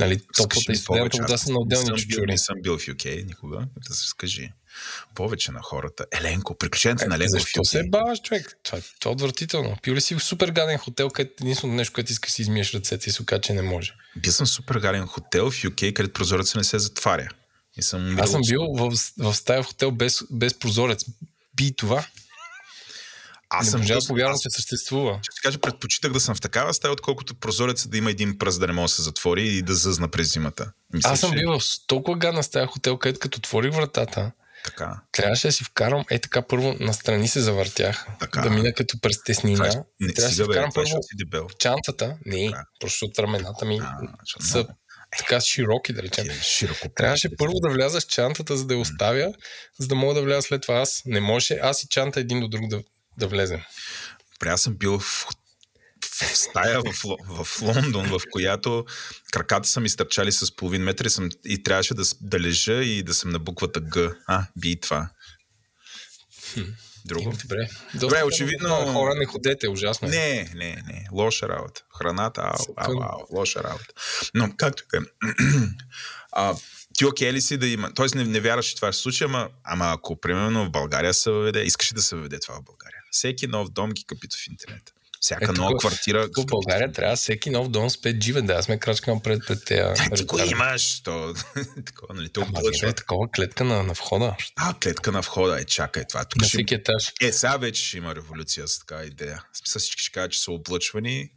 Нали, топлата и студената вода са на отделни чучури. Не съм бил в UK никога, да се скажи повече на хората. Еленко, приключението е, на Еленко Защо се баваш, човек? Това, това е отвратително. Пил ли си в супер гаден хотел, където единственото нещо, което искаш си измиеш ръцете и се че не може? Бил съм в супер гаден хотел в UK, където прозорецът не се затваря. И съм Аз съм бил в, в стая в хотел без, без прозорец. Би това. Аз не съм да повярвам, че съществува. Ще ти кажа, предпочитах да съм в такава стая, отколкото прозорец да има един пръст да не може да се затвори и да зъзна през зимата. Мисля, Аз съм че... бил в толкова гадна стая хотел, където като отворих вратата, така. Трябваше да си вкарам, е така първо настрани се завъртях, така. да мина като през теснина. Това, не, трябваше да си вкарам първо в чантата, не, така. просто рамената ми а, са много. така широки, да речем. Широко. Трябваше първо да вляза с чантата, за да я оставя, за да мога да вляза след това аз. Не може аз и чанта един до друг да, да влезем. При аз съм бил в в стая в, в Лондон, в която краката са ми стърчали с половин метър и, съм, и трябваше да, да лежа и да съм на буквата Г. А, би и това. Друго? Добре. Добре, очевидно... Хора не ходете, ужасно. Е. Не, не, не. Лоша работа. Храната, ау, ау, ау, лоша работа. Но, както е. ти окей ли си да има... Тоест не, не вярваш, че това ще се случи, ама, ама ако примерно в България се въведе, искаш да се въведе това в България. Всеки нов дом ги капита в интернет. Всяка е, нова тук, квартира. в България трябва всеки нов дом с 5G, да, сме крачка напред пред тези. Ти го имаш, то, такова, нали, то Ама, е такова клетка на, на входа. А, клетка на входа, е, чакай това. Тук на всеки етаж. Е, сега вече ще има революция с така идея. Смисъл всички ще кажат, че са облъчвани.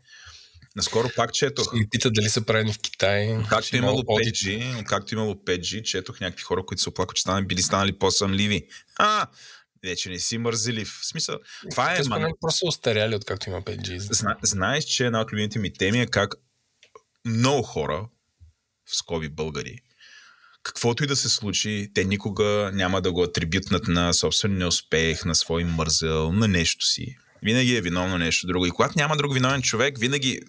Наскоро пак четох. И питат дали са правени в Китай. Както имало 5G, както имало 5G, четох някакви хора, които се оплакват, че станали, били станали по-съмливи. А, вече не си мързелив. В смисъл, това е... Ман... просто остаряли, откакто има 5G. Зна, знаеш, че една от любимите ми теми е как много хора, в скоби българи, каквото и да се случи, те никога няма да го атрибютнат на собствен неуспех, на свой мързел, на нещо си. Винаги е виновно нещо друго. И когато няма друг виновен човек, винаги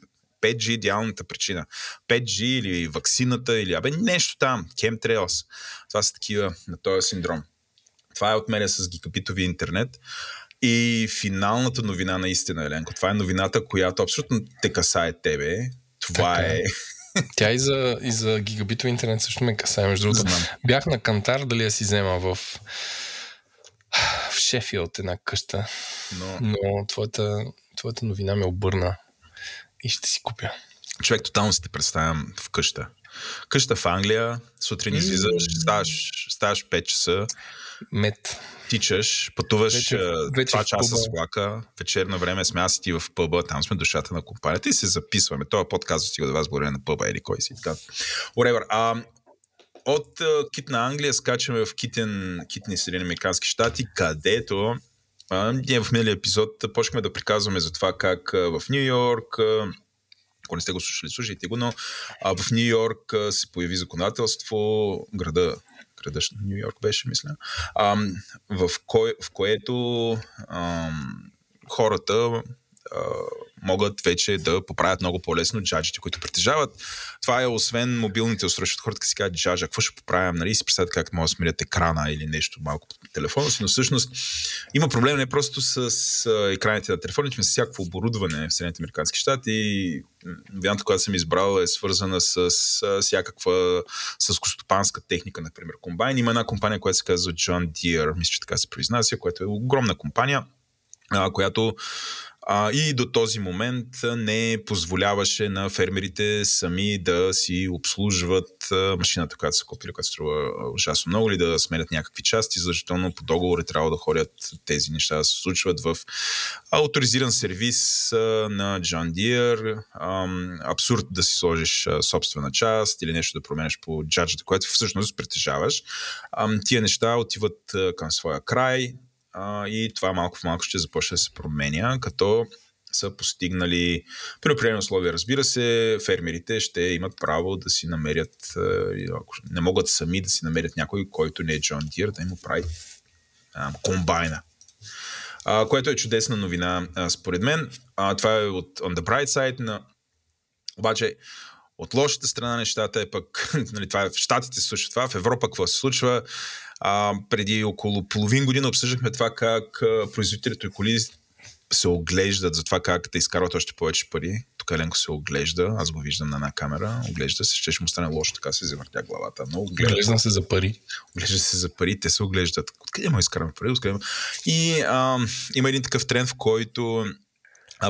5G е идеалната причина. 5G или ваксината, или абе нещо там, chemtrails. Това са такива на този синдром. Това е от мене с гигабитовия интернет. И финалната новина наистина, Еленко. Това е новината, която абсолютно те касае тебе. Това така. е... Тя и за, и за гигабитови интернет също ме касае, между другото. Бях на Кантар, дали я си взема в, в Шефилд една къща. Но, но твоята, твоята новина ме обърна и ще си купя. Човек, тотално си те представям в къща. Къща в Англия, сутрин излизаш, ставаш, ставаш 5 часа, мед. Тичаш, пътуваш вече, вече 2 часа с влака, вечерно време сме аз и ти в пъба, там сме душата на компанията и се записваме. Това подкаст стига до вас благодаря на пъба или кой си. Така. Whatever. А, от uh, Кит на Англия скачаме в Китен, Китни Съединени Американски щати, където а, ние в миналия епизод почнахме да приказваме за това как а, в Нью Йорк а, ако не сте го слушали, слушайте го, но а, в Нью Йорк а, се появи законодателство, града града Нью Йорк беше, мисля, а, в, кое, в което а, хората могат вече да поправят много по-лесно джаджите, които притежават. Това е освен мобилните устройства. Хората си казват джаджа, какво ще поправям, нали? си представят как могат да смирят екрана или нещо малко по телефона си, но всъщност има проблем не просто с, с екраните на телефоните, но с всякакво оборудване в Съединените Американски щати и новината, която съм избрал е свързана с, с всякаква с костопанска техника, например комбайн. Има една компания, която се казва John Deere, мисля, че така се произнася, която е огромна компания, която а, и до този момент не позволяваше на фермерите сами да си обслужват машината, която са купили, която струва ужасно много, или да сменят някакви части, защото по договори трябва да ходят тези неща да се случват в авторизиран сервис на John Deere. Абсурд да си сложиш собствена част или нещо да променеш по джаджата, което всъщност притежаваш. Тия неща отиват към своя край, а, и това малко в малко ще започне да се променя, като са постигнали при определени условия, разбира се, фермерите ще имат право да си намерят, ако не могат сами да си намерят някой, който не е Джон Дир, да им прави а, комбайна. А, което е чудесна новина, а, според мен. А, това е от On the Bright Side, на... обаче от лошата страна на нещата е пък, нали, това е в Штатите се случва това, в Европа какво се случва. А, преди около половин година обсъждахме това как производителите и коли се оглеждат за това как да изкарват още повече пари. Тук Еленко се оглежда, аз го виждам на една камера, оглежда се, ще, ще му стане лошо, така се завъртя главата. Но оглежда, оглежда се за пари. Оглежда се за пари, те се оглеждат. Откъде му изкараме пари? Откъде И а, има един такъв тренд, в който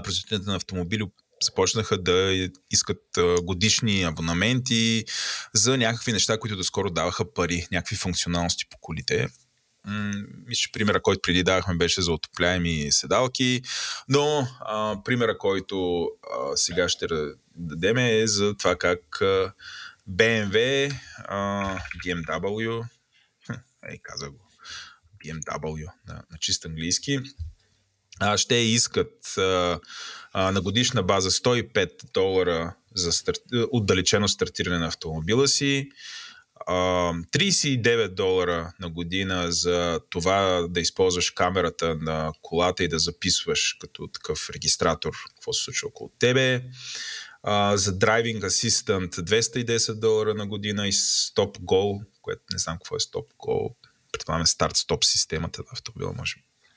производителите на автомобили започнаха да искат годишни абонаменти за някакви неща, които доскоро даваха пари, някакви функционалности по колите. Мисля, че примера, който преди давахме, беше за отопляеми седалки, но а, примера, който а, сега ще дадем е за това как а, BMW, а, BMW, ей, каза го, BMW на, на чист английски, ще искат а, а, на годишна база 105 долара за стар... отдалечено стартиране на автомобила си, 39 долара на година за това да използваш камерата на колата и да записваш като такъв регистратор какво се случва около тебе. Uh, за Driving Assistant 210 долара на година и Stop Go, което не знам какво е Stop Go, предполагаме старт-стоп системата на автомобила, може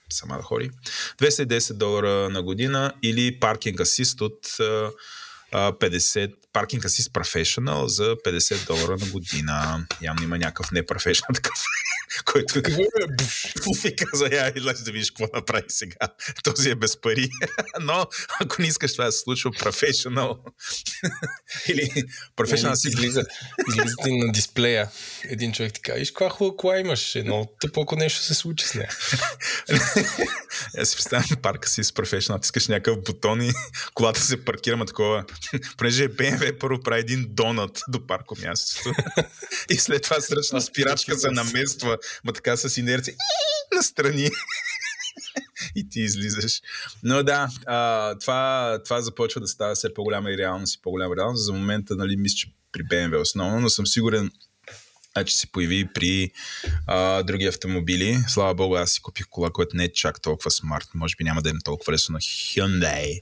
сама да ходи. 210 долара на година или Parking Assist от 50 паркинг Assist Professional за 50 долара на година. Явно има някакъв непрофесионал такъв, който и каза, я излез да видиш какво направи сега. Този е без пари. Но ако не искаш това да се случва, професионал или професионал си излиза, излиза ти на дисплея. Един човек ти казва, виж каква хубава кола имаш, но тъпо ако нещо се случи с нея. Аз си представям парка си с професионал, искаш някакъв бутон и колата се паркира, ма такова понеже BMW първо прави един донат до парко мястото и след това сръчна спирачка се намества, ма така с инерция настрани и ти излизаш. Но да, а, това, това започва да става все по-голяма и реалност и по-голяма реалност. За момента, нали, мисля, че при BMW основно, но съм сигурен, че се появи при а, други автомобили. Слава богу, аз си купих кола, която не е чак толкова смарт. Може би няма да е толкова лесно на Hyundai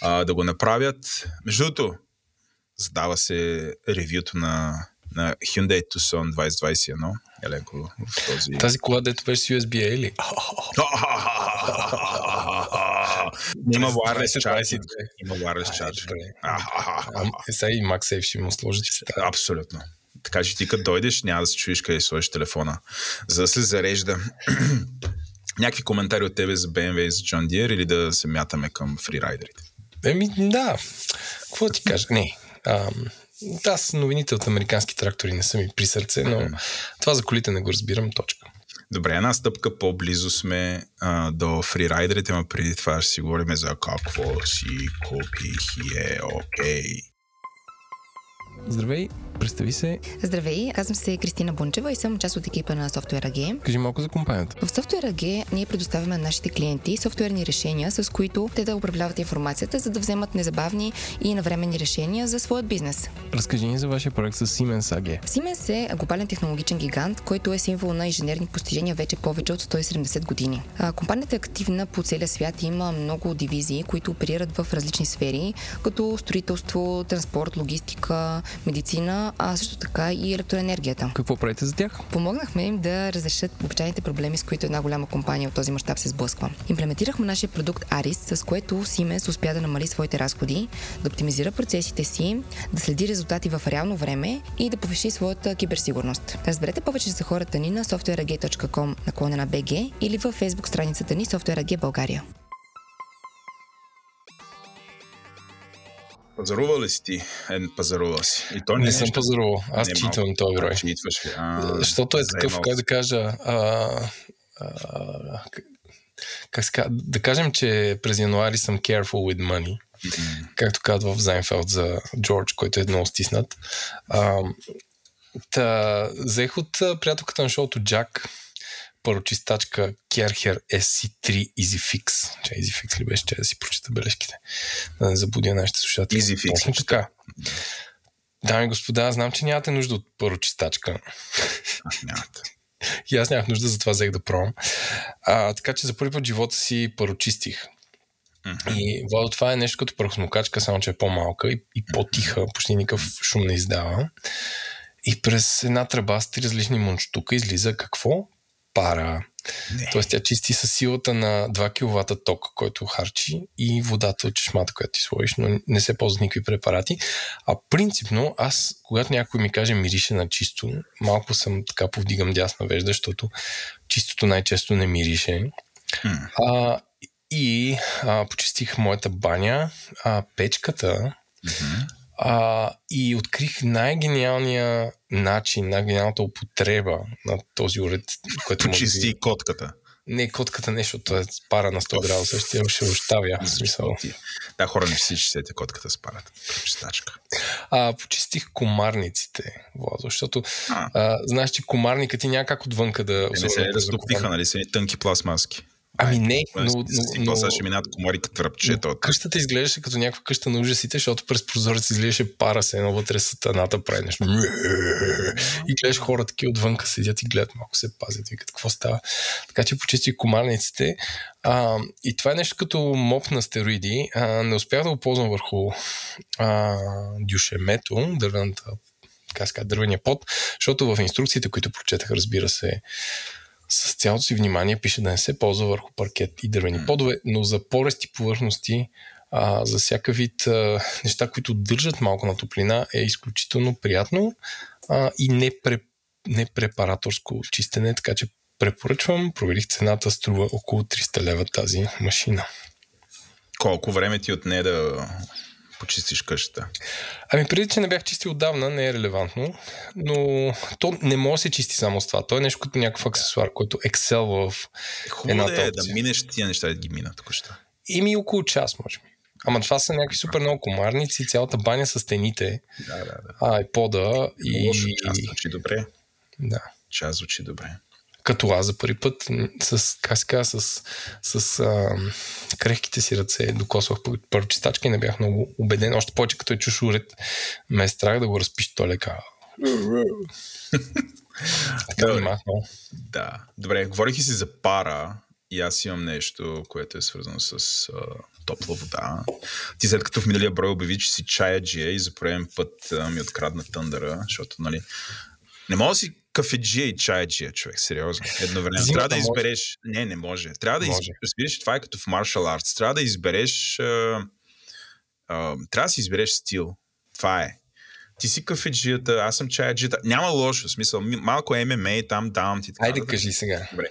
а, да го направят. Между другото, задава се ревюто на, на Hyundai Tucson 2021. Еленко в този... Тази кола, дето беше с USB или? Има wireless charge. Има wireless charge. Е, сега и MagSafe ще му сложите. Абсолютно. Така че ти като дойдеш, няма да се чуеш къде сложиш телефона, за да се зарежда. Някакви коментари от тебе за BMW и за John Deere или да се мятаме към фрирайдерите? Еми, да. Какво ти кажа? Не. А, аз новините от американски трактори не са ми при сърце, но това за колите не го разбирам. Точка. Добре, една стъпка по-близо сме а, до фрирайдерите, но преди това ще си говорим за какво си купих е окей. Okay. Здравей, Представи се. Здравей, казвам се Кристина Бунчева и съм част от екипа на Software AG. Кажи малко за компанията. В Software AG ние предоставяме на нашите клиенти софтуерни решения, с които те да управляват информацията, за да вземат незабавни и навременни решения за своят бизнес. Разкажи ни за вашия проект с Siemens AG. Siemens е глобален технологичен гигант, който е символ на инженерни постижения вече повече от 170 години. Компанията е активна по целия свят и има много дивизии, които оперират в различни сфери, като строителство, транспорт, логистика, медицина, а също така и електроенергията. Какво правите за тях? Помогнахме им да разрешат обичайните проблеми, с които една голяма компания от този мащаб се сблъсква. Имплементирахме нашия продукт Aris, с което Siemens успя да намали своите разходи, да оптимизира процесите си, да следи резултати в реално време и да повиши своята киберсигурност. Разберете повече за хората ни на softwareag.com наклонена BG или във Facebook страницата ни SoftwareAG България. Пазарувал ли си ти? Е, пазарувал си. И то не, не съм пазарувал. Аз читам този брой. Читваш ли? Защото е такъв, как да кажа, а, а, как ска, да кажем, че през януари съм careful with money, mm-hmm. както казва в Зайнфелд за Джордж, който е много стиснат. А, та, взех от приятелката на шоуто Джак парочистачка Kercher SC3 EasyFix. Че EasyFix ли беше, че да си прочита бележките. Да не забудя нашите слушатели. EasyFix. Точно така. Дами и господа, знам, че нямате нужда от парочистачка. Нямате. И аз нямах нужда, затова взех да пробвам. А, така че за първи път живота си парочистих. Мгм. И Владо, това е нещо като прахосмокачка, само че е по-малка и, и по-тиха, почти никакъв шум не издава. И през една тръба с три различни мунштука излиза какво? Пара. Не. Тоест тя чисти с силата на 2 кВт ток, който харчи и водата от чешмата, която ти сложиш, но не се ползват никакви препарати. А принципно аз, когато някой ми каже мирише на чисто, малко съм така повдигам дясна вежда, защото чистото най-често не мирише. М. А, и а, почистих моята баня, а, печката Мгм. А, и открих най-гениалния начин, най-гениалната употреба на този уред, който може Почисти би... и котката. Не, котката не, защото е пара на 100 градуса, ще, ще оставя. Смисъл. Да, хора не всички сете котката с парата. Почистачка. А, почистих комарниците, Владо, защото А. а, знаеш, че комарникът ти няма как отвънка да... Те не особено се е разтопиха, закопан. нали? Са тънки пластмаски. Ами не, но, но, но, но, но, ще минат комари като тръпчета. от- къщата изглеждаше като някаква къща на ужасите, защото през прозорец изглеждаше пара се едно вътре сатаната прави нещо. И гледаш хора такива отвънка седят и гледат малко се пазят, викат какво става. Така че почистих комарниците. А, и това е нещо като моп на стероиди. А, не успях да го ползвам върху а, дюшемето, дървената така дървения пот, защото в инструкциите, които прочетах, разбира се, с цялото си внимание пише да не се ползва върху паркет и дървени подове, но за порести повърхности, а, за всяка вид а, неща, които държат малко на топлина, е изключително приятно а, и не, пре, не препараторско чистене, така че препоръчвам. Проверих цената, струва около 300 лева тази машина. Колко време ти отне да почистиш къщата? Ами преди, че не бях чистил отдавна, не е релевантно, но то не може да се чисти само с това. То е нещо като някакъв аксесуар, който ексел в Хубаво да е да минеш тия неща да ги мина току-що. Ими около час, може би. Ама това са някакви супер много комарници, цялата баня с стените, Да, да, да. а, и пода и... Лошо, час звучи добре. Да. Час звучи добре. Като аз за първи път с, как с, с а, крехките си ръце докосвах пър- първочистачка и не бях много убеден. Още повече като е чуш уред, ме е страх да го разпише той лека. така Добре. Да. Добре, говорих си за пара и аз имам нещо, което е свързано с а, топла вода. Ти след като в миналия брой обяви, че си чаяджия и за пореден път а, ми открадна тъндъра, защото, нали, не мога да си кафеджия и чаяджия, човек, сериозно. Едновременно. Зимата Трябва да може. избереш... Не, не може. Трябва да Може. избереш... Разбираш, това е като в martial arts. Трябва да избереш... А, а, трябва да си избереш стил. Това е. Ти си кафеджията, аз съм чаяджията. Няма лошо, смисъл. ми- Малко ММА, там давам ти така. Айде, нататък. кажи сега. Добре.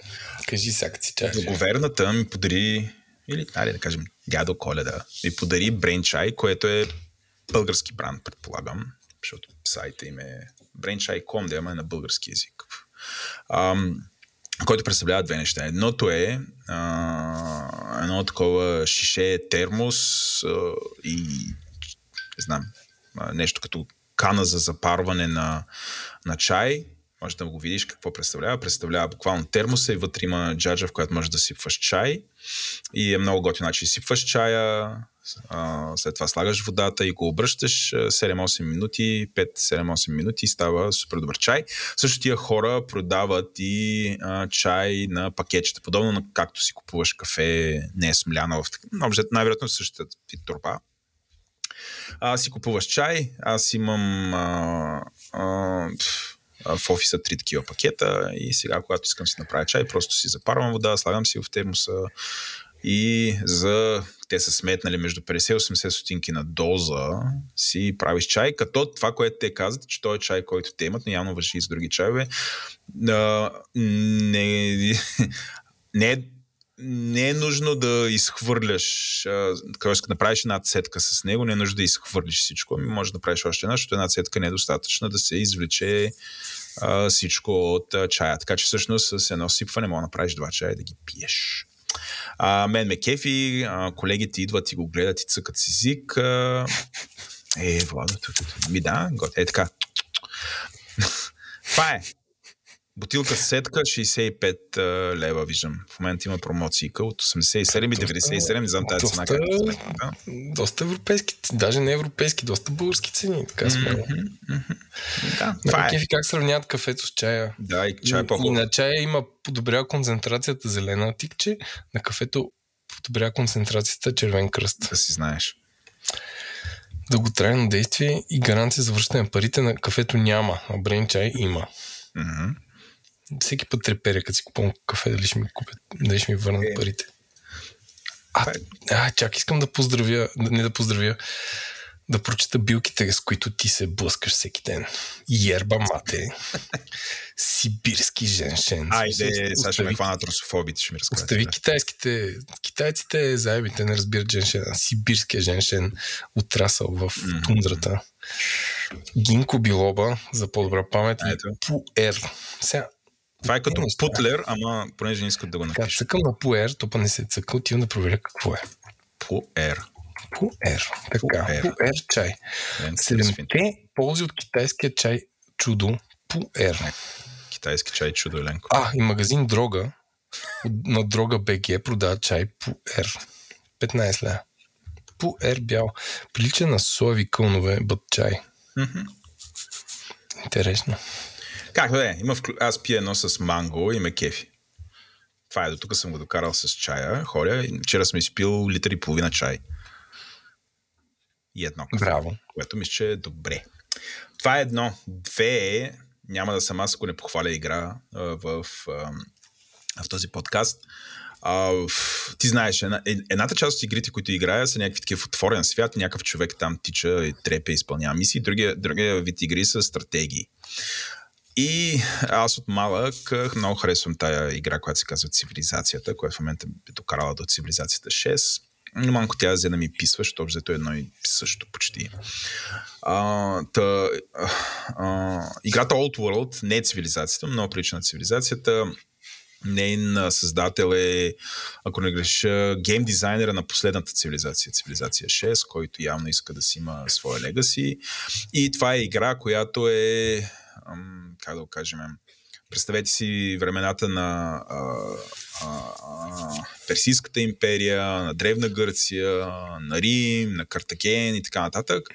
Кажи сега, си чаш. Договерната ми подари, или, айде да кажем, дядо Коледа, ми подари Brain Chai, което е български бранд, предполагам, защото сайта им е brainchai.com, да има е на български язик. Ам, който представлява две неща. Едното е а, едно такова шише термос а, и не знам, нещо като кана за запарване на, на чай. Може да го видиш какво представлява. Представлява буквално термоса и вътре има джаджа, в която можеш да сипваш чай. И е много готин начин. Сипваш чая, след това слагаш водата и го обръщаш а, 7-8 минути, 5-7-8 минути и става супер добър чай. Също тия хора продават и а, чай на пакетчета, подобно на както си купуваш кафе, не е смляна в най-вероятно същата вид турба. А, си купуваш чай, аз имам а, а, пф, в офиса три такива пакета и сега, когато искам си направя чай, просто си запарвам вода, слагам си в термоса и за те са сметнали между 50 и 80 стотинки на доза си правиш чай, като това, което те казват, че той е чай, който те имат, но явно върши и с други чайове, не, не е не е нужно да изхвърляш, т.е. като направиш една цетка с него, не е нужно да изхвърлиш всичко, ами може да правиш още една, защото една цетка не е достатъчна да се извлече а, всичко от а, чая. Така че всъщност с едно сипване може да направиш два чая и да ги пиеш. А, мен ме кефи, а, колегите идват и го гледат и цъкат си език. А, е, Владо, ми да, гот, е така. Това е. Бутилка сетка 65 лева, виждам. В момента има промоции от 87 и 97, не знам тази цена как е. Да? Доста европейски, даже не европейски, доста български цени, така сме. Mm-hmm, mm-hmm. Да, това е. как сравняват кафето с чая. Да, и чай по И на чая има подобрява концентрацията зелена тикче, на кафето подобрява концентрацията червен кръст. Да си знаеш. Дълготрайно действие и гаранция за връщане на парите на кафето няма, а брен чай има. Mm-hmm. Всеки път треперя, като си купувам кафе, дали ще ми купят, дали ще ми върнат е. парите. А, а, чак, искам да поздравя, не да поздравя, да прочета билките, с които ти се блъскаш всеки ден. Ерба мате, сибирски женшен. Айде, сега ще ме хванат русофобите, ще ми разкажат. Остави китайските, китайците заебите не разбират женшен, сибирския женшен отрасъл в mm-hmm. тундрата. Гинко билоба, за по-добра памет, и Пуер. Сега, това е като путлер, ама понеже не искат да го напишат. Цъкам на пуер, то па не се цъка, отивам да проверя какво е. Пуер. Пуер. Така, пуер, пуер чай. Седемте ползи от китайския чай чудо Пуер. Китайски чай чудо, Еленко. А, и магазин Дрога на Дрога БГ продава чай Пуер. 15 ля. Пуер бял. Прилича на соеви кълнове бът чай. Mm-hmm. Интересно. Как да е? Има вклю... Аз пия едно с манго и ме кефи. Това е, до тук съм го докарал с чая. Хоря, вчера съм изпил литър и половина чай. И едно кафе. Браво. Което мисля, че е добре. Това е едно. Две е, няма да съм аз, ако не похваля игра в, а, в този подкаст. А, ти знаеш, една, е, едната част от игрите, които играя, са някакви такива в отворен свят, някакъв човек там тича и трепе, изпълнява мисии, другия, другия вид игри са стратегии. И аз от малък много харесвам тая игра, която се казва Цивилизацията, която в момента е докарала до Цивилизацията 6. Но малко тя взе да ми писва, защото взето едно и също почти. А, та, а, играта Old World не е цивилизацията, много прилича на цивилизацията. Нейн създател е, ако не греша, гейм дизайнера на последната цивилизация, цивилизация 6, който явно иска да си има своя легаси. И това е игра, която е как да го кажем, представете си времената на а, а, а, Персийската империя, на Древна Гърция, на Рим, на Картаген и така нататък.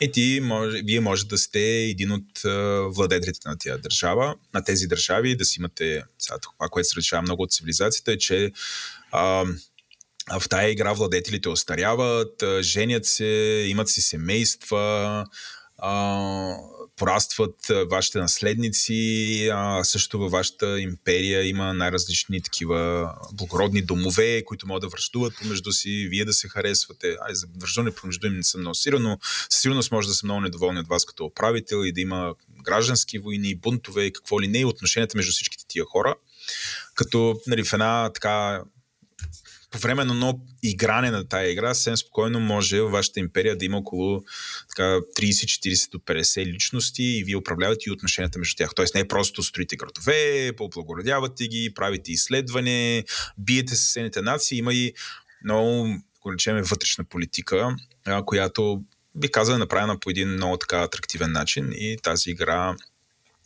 И ти може, вие може да сте един от а, владетелите на тия държава, на тези държави, да си имате, сега това, което се различава много от цивилизацията, е, че а, в тая игра владетелите остаряват, женят се, имат си семейства, а, порастват вашите наследници, а също във вашата империя има най-различни такива благородни домове, които могат да връждуват помежду си, вие да се харесвате. Ай, за връждане помежду им не съм много сигурен, но със сигурност може да са много недоволни от вас като управител и да има граждански войни, бунтове какво ли не, и отношенията между всичките тия хора. Като нали, в една така по време на едно игране на тая игра, съвсем спокойно може във вашата империя да има около така, 30-40 до 50 личности и вие управлявате и отношенията между тях. Тоест не е просто строите градове, поблагородявате ги, правите изследване, биете съседните нации. Има и много, ако речем, вътрешна политика, която би казал е направена по един много така атрактивен начин и тази игра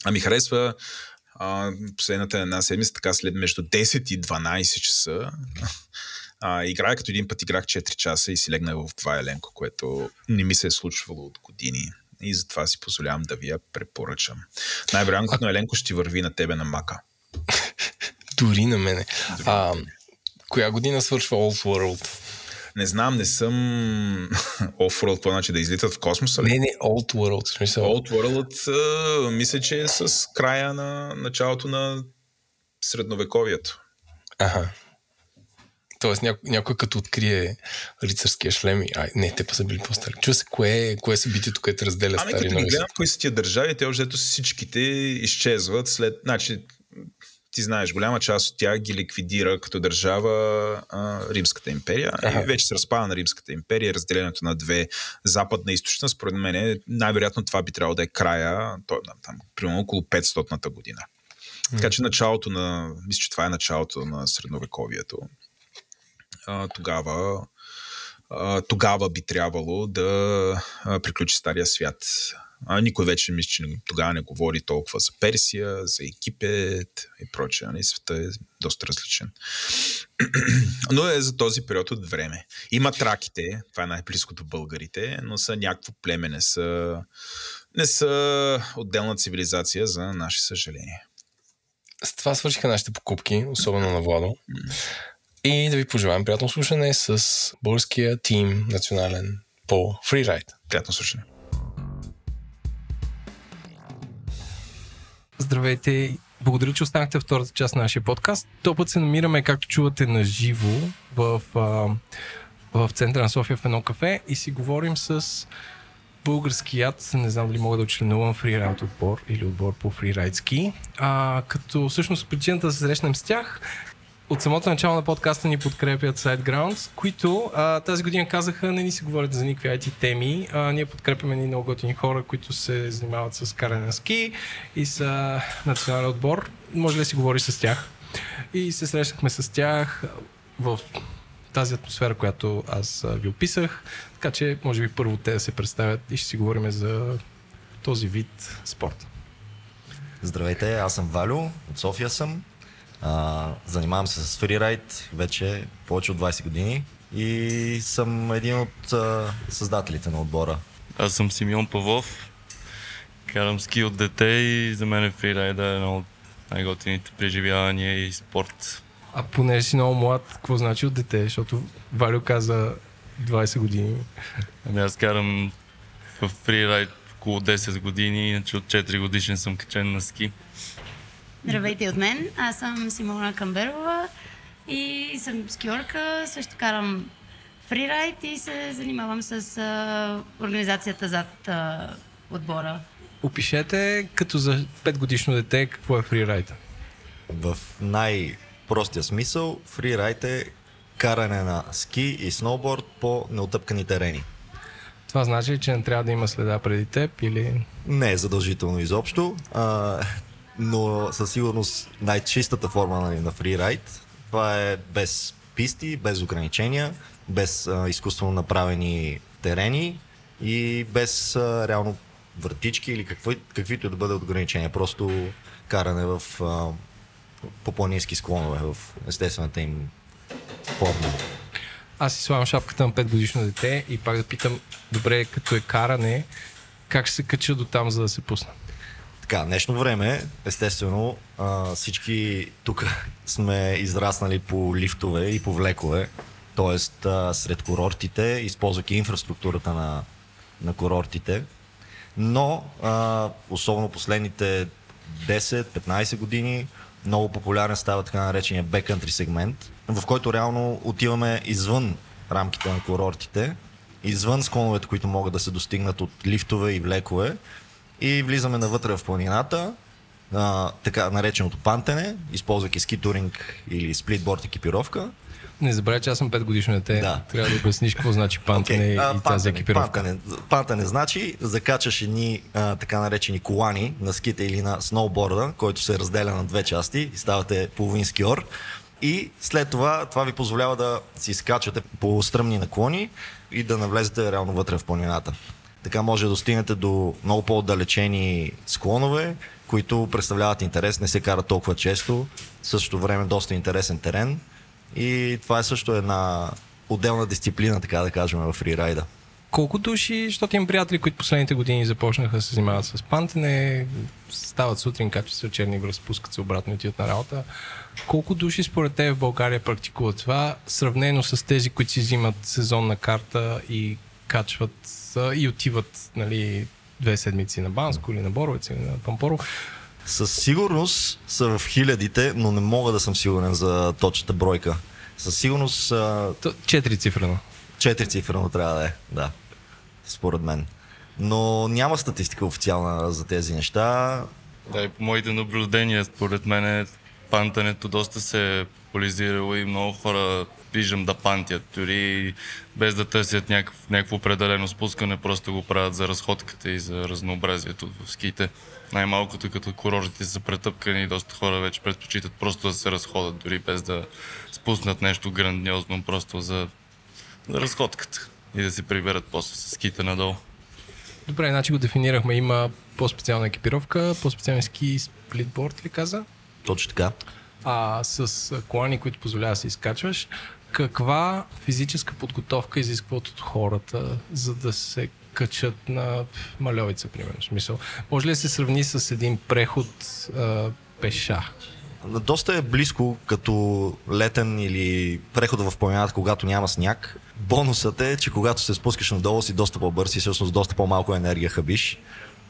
а ми харесва а, последната една седмица, така след между 10 и 12 часа, а, играя като един път играх 4 часа и си легнах в това еленко, което не ми се е случвало от години. И затова си позволявам да ви я препоръчам. Най-вероятно, а... Еленко ще върви на тебе на мака. Дори на мене. Дори. А, коя година свършва Old World? Не знам, не съм Off-World, какво значи да излитат в космоса? Ли? Не, не, Old World. В смисъл. Old World, мисля, че е с края на началото на средновековието. Ага. Тоест няко, някой като открие рицарския шлем и... Ай, не, те па са били по-стари. Чува се, кое, кое е събитието, което разделя ами, стари като ги гледам кои са тия държави, те още всичките изчезват след... Значи, ти знаеш, голяма част от тях ги ликвидира като държава а, Римската империя. Ага. И вече се разпада на Римската империя, разделението на две западна и източна. Според мен най-вероятно това би трябвало да е края, то, там, примерно около 500-та година. Така че началото на, мисля, че това е началото на средновековието. А, тогава, а, тогава би трябвало да приключи Стария свят А, никой вече мисля, че тогава не говори толкова за Персия, за Египет и прочее. Нали? Света е доста различен. но е за този период от време. Има траките, това е най-близко до българите, но са някакво племе, не са, не са отделна цивилизация, за наше съжаление. С това свършиха нашите покупки, особено на Владо. И да ви пожелаем приятно слушане с българския тим национален по фрирайд. Приятно слушане. Здравейте! Благодаря, че останахте в втората част на нашия подкаст. То път се намираме, както чувате, на живо в, в центъра на София в едно кафе и си говорим с българският, не знам дали мога да очленувам фрирайд отбор или отбор по фрирайд ски. А, като всъщност причината да се срещнем с тях от самото начало на подкаста ни подкрепят SiteGrounds, които а, тази година казаха не ни се говорят за никакви IT теми. А, ние подкрепяме ни много готини хора, които се занимават с каране на ски и са национален отбор. Може ли да си говори с тях? И се срещнахме с тях в тази атмосфера, която аз ви описах. Така че, може би първо те да се представят и ще си говорим за този вид спорт. Здравейте, аз съм Валю, от София съм. А, занимавам се с фрирайд вече повече от 20 години и съм един от а, създателите на отбора. Аз съм Симеон Павлов. Карам ски от дете и за мен фрирайда е едно от най-готините преживявания и спорт. А понеже си много млад, какво значи от дете? Защото Валю каза 20 години. Ами аз карам в фрирайд около 10 години, иначе от 4 годишен съм качен на ски. Здравейте от мен, аз съм Симона Камберова и съм скиорка, също карам фрирайд и се занимавам с а, организацията зад а, отбора. Опишете като за 5 годишно дете какво е фрирайд. В най-простия смисъл фрирайд е каране на ски и сноуборд по неотъпкани терени. Това значи, че не трябва да има следа преди теб или... Не е задължително изобщо. А, но със сигурност най-чистата форма нали, на фрирайд. Това е без писти, без ограничения, без а, изкуствено направени терени и без а, реално вратички или какво, каквито да бъде ограничения. Просто каране в а, по планински склонове, в естествената им форма. Аз си слагам шапката на 5 годишно дете и пак да питам, добре, като е каране, как ще се кача до там, за да се пусна? Така, днешно време, естествено, а, всички тук сме израснали по лифтове и по влекове, т.е. сред курортите, използвайки инфраструктурата на, на курортите. Но, а, особено последните 10-15 години, много популярен става така наречения backcountry сегмент, в който реално отиваме извън рамките на курортите, извън склоновете, които могат да се достигнат от лифтове и влекове и влизаме навътре в планината, а, така нареченото пантене, използвайки ски туринг или сплитборд екипировка. Не забравяй, че аз съм 5 годишно дете. Да. Трябва да обясниш какво значи пантене okay. и тази екипировка. Пантене, пантене значи закачаш едни а, така наречени колани на ските или на сноуборда, който се разделя на две части и ставате половин скиор. И след това това ви позволява да си скачате по стръмни наклони и да навлезете реално вътре в планината. Така може да достигнете до много по-отдалечени склонове, които представляват интерес, не се карат толкова често. В същото време доста интересен терен. И това е също една отделна дисциплина, така да кажем, в фрирайда. Колко души, защото имам приятели, които последните години започнаха да се занимават с пантене, стават сутрин, качват се вечерни връз, спускат се обратно и отиват на работа. Колко души според те в България практикуват това, сравнено с тези, които си взимат сезонна карта и качват и отиват нали, две седмици на Банско или на Боровец или на Пампоро. Със сигурност са в хилядите, но не мога да съм сигурен за точната бройка. Със сигурност... Четири цифрено. Четири цифрено трябва да е, да. Според мен. Но няма статистика официална за тези неща. Да, и по моите наблюдения, според мен, пантането доста се е популяризирало и много хора виждам да пантят, дори без да търсят някакво, някакво определено спускане, просто го правят за разходката и за разнообразието в ските. Най-малкото като курортите са претъпкани и доста хора вече предпочитат просто да се разходят, дори без да спуснат нещо грандиозно, просто за, за разходката и да се приберат после с ските надолу. Добре, значи го дефинирахме. Има по-специална екипировка, по-специален ски сплитборд ли каза? Точно така. А с колани, които позволява да се изкачваш. Каква физическа подготовка изискват от хората, за да се качат на Малевица, примерно? В смисъл, може ли да се сравни с един преход а, пеша? Доста е близко като летен или преход в планината, когато няма сняг. Бонусът е, че когато се спускаш надолу си доста по-бърз и всъщност доста по-малко енергия хабиш.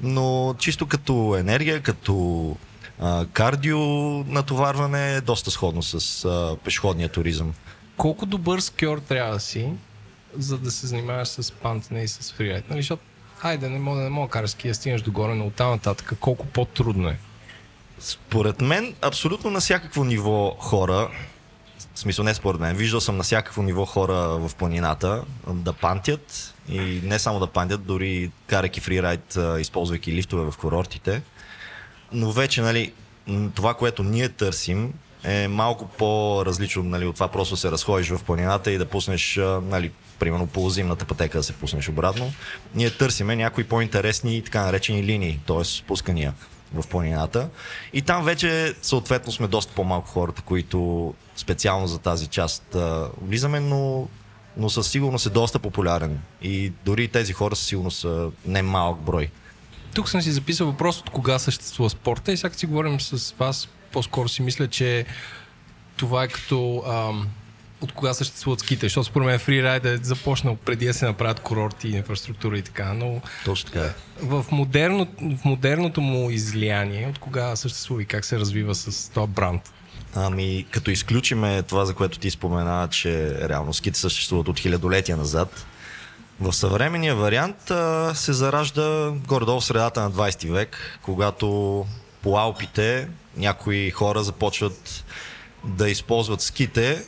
Но чисто като енергия, като а, кардио натоварване е доста сходно с а, пешеходния туризъм. Колко добър скьор трябва да си, за да се занимаваш с пантене и с фрирайд? Нали, защото, айде, не мога не мога караш ски, да стигнеш догоре, но оттам нататък колко по-трудно е? Според мен, абсолютно на всякакво ниво хора, в смисъл не според мен, виждал съм на всякакво ниво хора в планината да пантят и не само да пантят, дори карайки фрирайд, използвайки лифтове в курортите. Но вече, нали, това, което ние търсим, е малко по-различно нали, от това просто се разходиш в планината и да пуснеш, нали, примерно по зимната пътека да се пуснеш обратно. Ние търсиме някои по-интересни така наречени линии, т.е. спускания в планината. И там вече съответно сме доста по-малко хората, които специално за тази част влизаме, но, но със сигурност е доста популярен. И дори тези хора със сигурност са не малък брой. Тук съм си записал въпрос от кога съществува спорта и сега си говорим с вас, по-скоро си мисля, че това е като ам, от кога съществуват ските, защото според мен фрирайд е започнал преди да се направят курорти, инфраструктура и така, но Точно така е. в, модерно, в модерното му излияние, от кога съществува и как се развива с този бранд? Ами, като изключиме това, за което ти спомена, че реално ските съществуват от хилядолетия назад, в съвременния вариант а, се заражда горе-долу в средата на 20 век, когато по Алпите някои хора започват да използват ските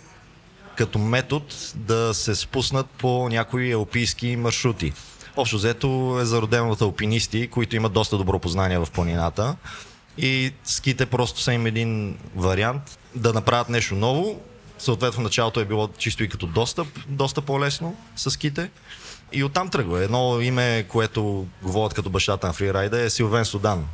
като метод да се спуснат по някои алпийски маршрути. Общо взето е зародено от алпинисти, които имат доста добро познание в планината. И ските просто са им един вариант да направят нещо ново. Съответно, в началото е било чисто и като достъп, доста по-лесно с ските. И оттам тръгва. Едно име, което говорят като бащата на фрирайда е Силвен Судан,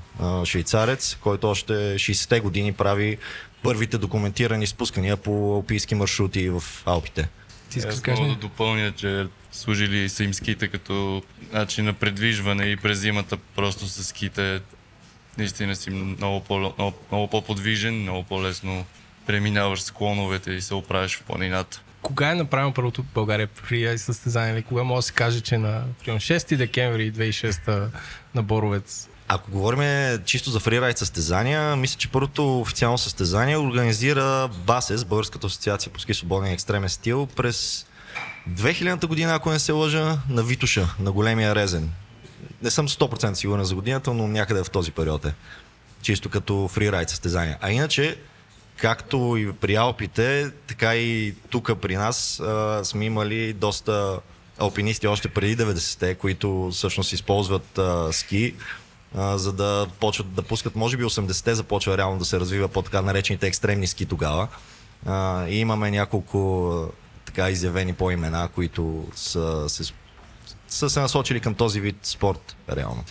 швейцарец, който още 60-те години прави първите документирани спускания по алпийски маршрути в Алпите. Ти искаш да кажеш? мога да допълня, че служили са им ските като начин на предвижване и през зимата просто с ските наистина си много, по, много, много по-подвижен, много по-лесно преминаваш склоновете и се оправиш в планината. Кога е направено първото в България фрирайд състезание? Или кога може да се каже, че на примерно, 6 декември 2006 на Боровец Ако говорим чисто за фрирайд състезания, мисля, че първото официално състезание организира БАСЕС, Българската асоциация по ски свободен и екстремен стил, през 2000-та година, ако не се лъжа, на Витуша, на големия резен. Не съм 100% сигурен за годината, но някъде в този период е. Чисто като фрирайд състезания. А иначе, както и при Алпите, така и тук при нас а, сме имали доста алпинисти още преди 90-те, които всъщност използват а, ски, а, за да почват да пускат, може би 80-те започва реално да се развива по така наречените екстремни ски тогава. А, и имаме няколко така изявени по имена, които са се, са се насочили към този вид спорт реално.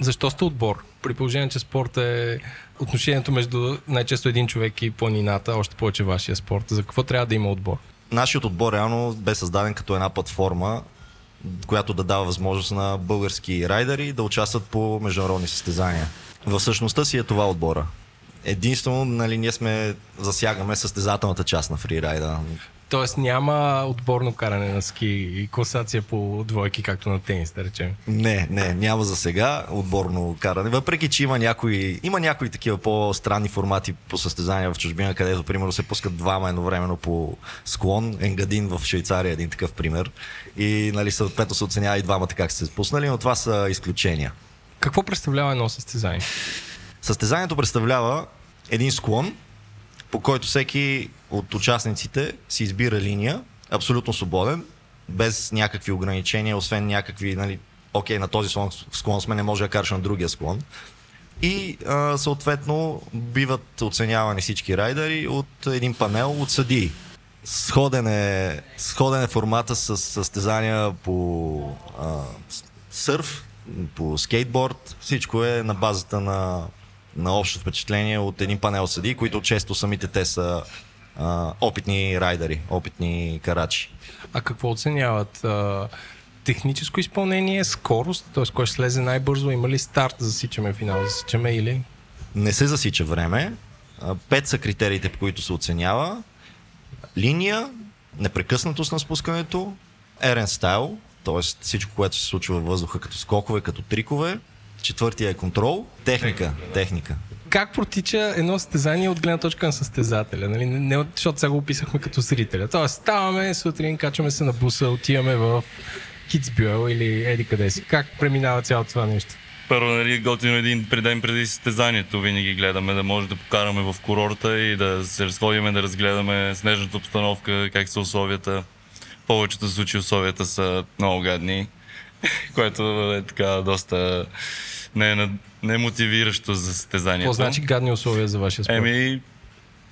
Защо сте отбор? При положение, че спорт е отношението между най-често един човек и планината, още повече вашия спорт. За какво трябва да има отбор? Нашият отбор реално бе създаден като една платформа, която да дава възможност на български райдери да участват по международни състезания. В същността си е това отбора. Единствено, нали, ние сме засягаме състезателната част на фрирайда. Тоест няма отборно каране на ски и класация по двойки, както на тенис, да речем. Не, не, няма за сега отборно каране. Въпреки, че има някои, има някои такива по-странни формати по състезания в чужбина, където, примерно, се пускат двама едновременно по склон. Енгадин в Швейцария е един такъв пример. И, нали, съответно се оценява и двамата как са се спуснали, но това са изключения. Какво представлява едно състезание? Състезанието представлява един склон, по който всеки от участниците си избира линия, абсолютно свободен, без някакви ограничения, освен някакви, нали, окей, на този склон, склон сме, не може да караш на другия склон. И а, съответно биват оценявани всички райдери от един панел от съдии. Сходен е, сходен е формата с състезания по а, сърф, по скейтборд. Всичко е на базата на, на общо впечатление от един панел съди, които често самите те са а, опитни райдери, опитни карачи. А какво оценяват? А, техническо изпълнение, скорост, т.е. кой ще слезе най-бързо, има ли старт, засичаме финал, засичаме или? Не се засича време. Пет са критериите, по които се оценява. Линия, непрекъснатост на спускането, ерен стайл, т.е. всичко, което се случва във въздуха като скокове, като трикове. Четвъртия е контрол, техника, техника. Как протича едно състезание от гледна точка на състезателя? Нали? Не, не, защото сега го описахме като зрителя. Тоест, ставаме сутрин, качваме се на буса, отиваме в Китсбюел или еди къде си. Как преминава цялото това нещо? Първо, нали, готино един преден преди състезанието. Винаги гледаме да може да покараме в курорта и да се разходиме, да разгледаме снежната обстановка, как са условията. В повечето случаи условията са много гадни, което е така доста не, е, не е мотивиращо за състезанието. Какво значи гадни условия за вашия спорт? Еми,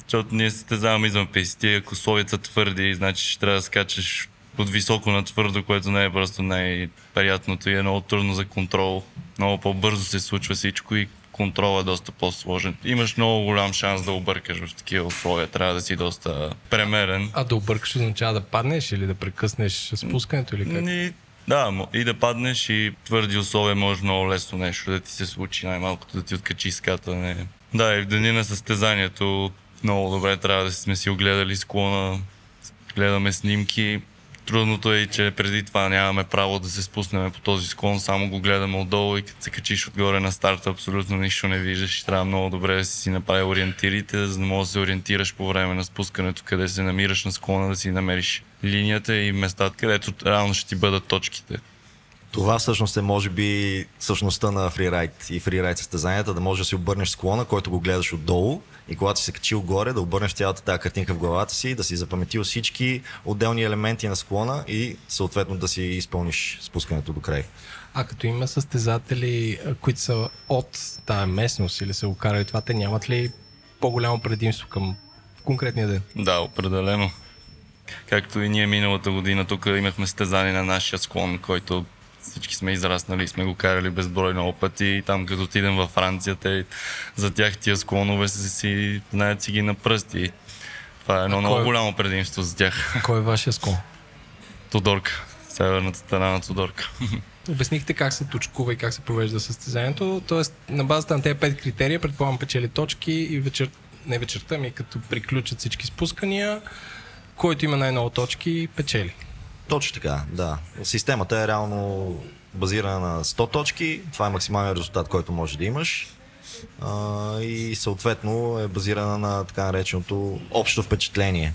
защото ние състезаваме извън писти. Ако условията са твърди, значи ще трябва да скачаш от високо на твърдо, което не е просто най-приятното и е много трудно за контрол. Много по-бързо се случва всичко и контрол е доста по-сложен. Имаш много голям шанс да объркаш в такива условия. Трябва да си доста премерен. А да объркаш означава да паднеш или да прекъснеш спускането или как? И, да, и да паднеш и твърди условия може много лесно нещо да ти се случи, най-малкото да ти откачи ската. Не. Да, и в деня на състезанието много добре трябва да сме си огледали склона, гледаме снимки. Трудното е, че преди това нямаме право да се спуснем по този склон, само го гледаме отдолу и като се качиш отгоре на старта, абсолютно нищо не виждаш. Трябва много добре да си направи ориентирите, за да можеш да се ориентираш по време на спускането, къде се намираш на склона, да си намериш линията и местата, където реално ще ти бъдат точките. Това всъщност е може би същността на фрирайд и фрирайд състезанията, да можеш да си обърнеш склона, който го гледаш отдолу и когато си се качил горе, да обърнеш цялата тази картинка в главата си, да си запаметил всички отделни елементи на склона и съответно да си изпълниш спускането до край. А като има състезатели, които са от тая местност или са го карали това, те нямат ли по-голямо предимство към конкретния ден? Да, определено. Както и ние миналата година тук имахме стезание на нашия склон, който всички сме израснали и сме го карали безброй много пъти. И там като отидем във Франция, те, за тях тия склонове са си, знаят си ги на пръсти. Това е едно А много кой- голямо предимство за тях. Кой е вашия склон? Тодорка. Северната страна на Тодорка. Обяснихте как се точкува и как се провежда състезанието. Тоест, на базата на тези пет критерия, предполагам, печели точки и вечер, не вечерта, ми като приключат всички спускания, който има най-много точки, печели. Точно така, да. Системата е реално базирана на 100 точки. Това е максималният резултат, който може да имаш. А, и съответно е базирана на така нареченото общо впечатление.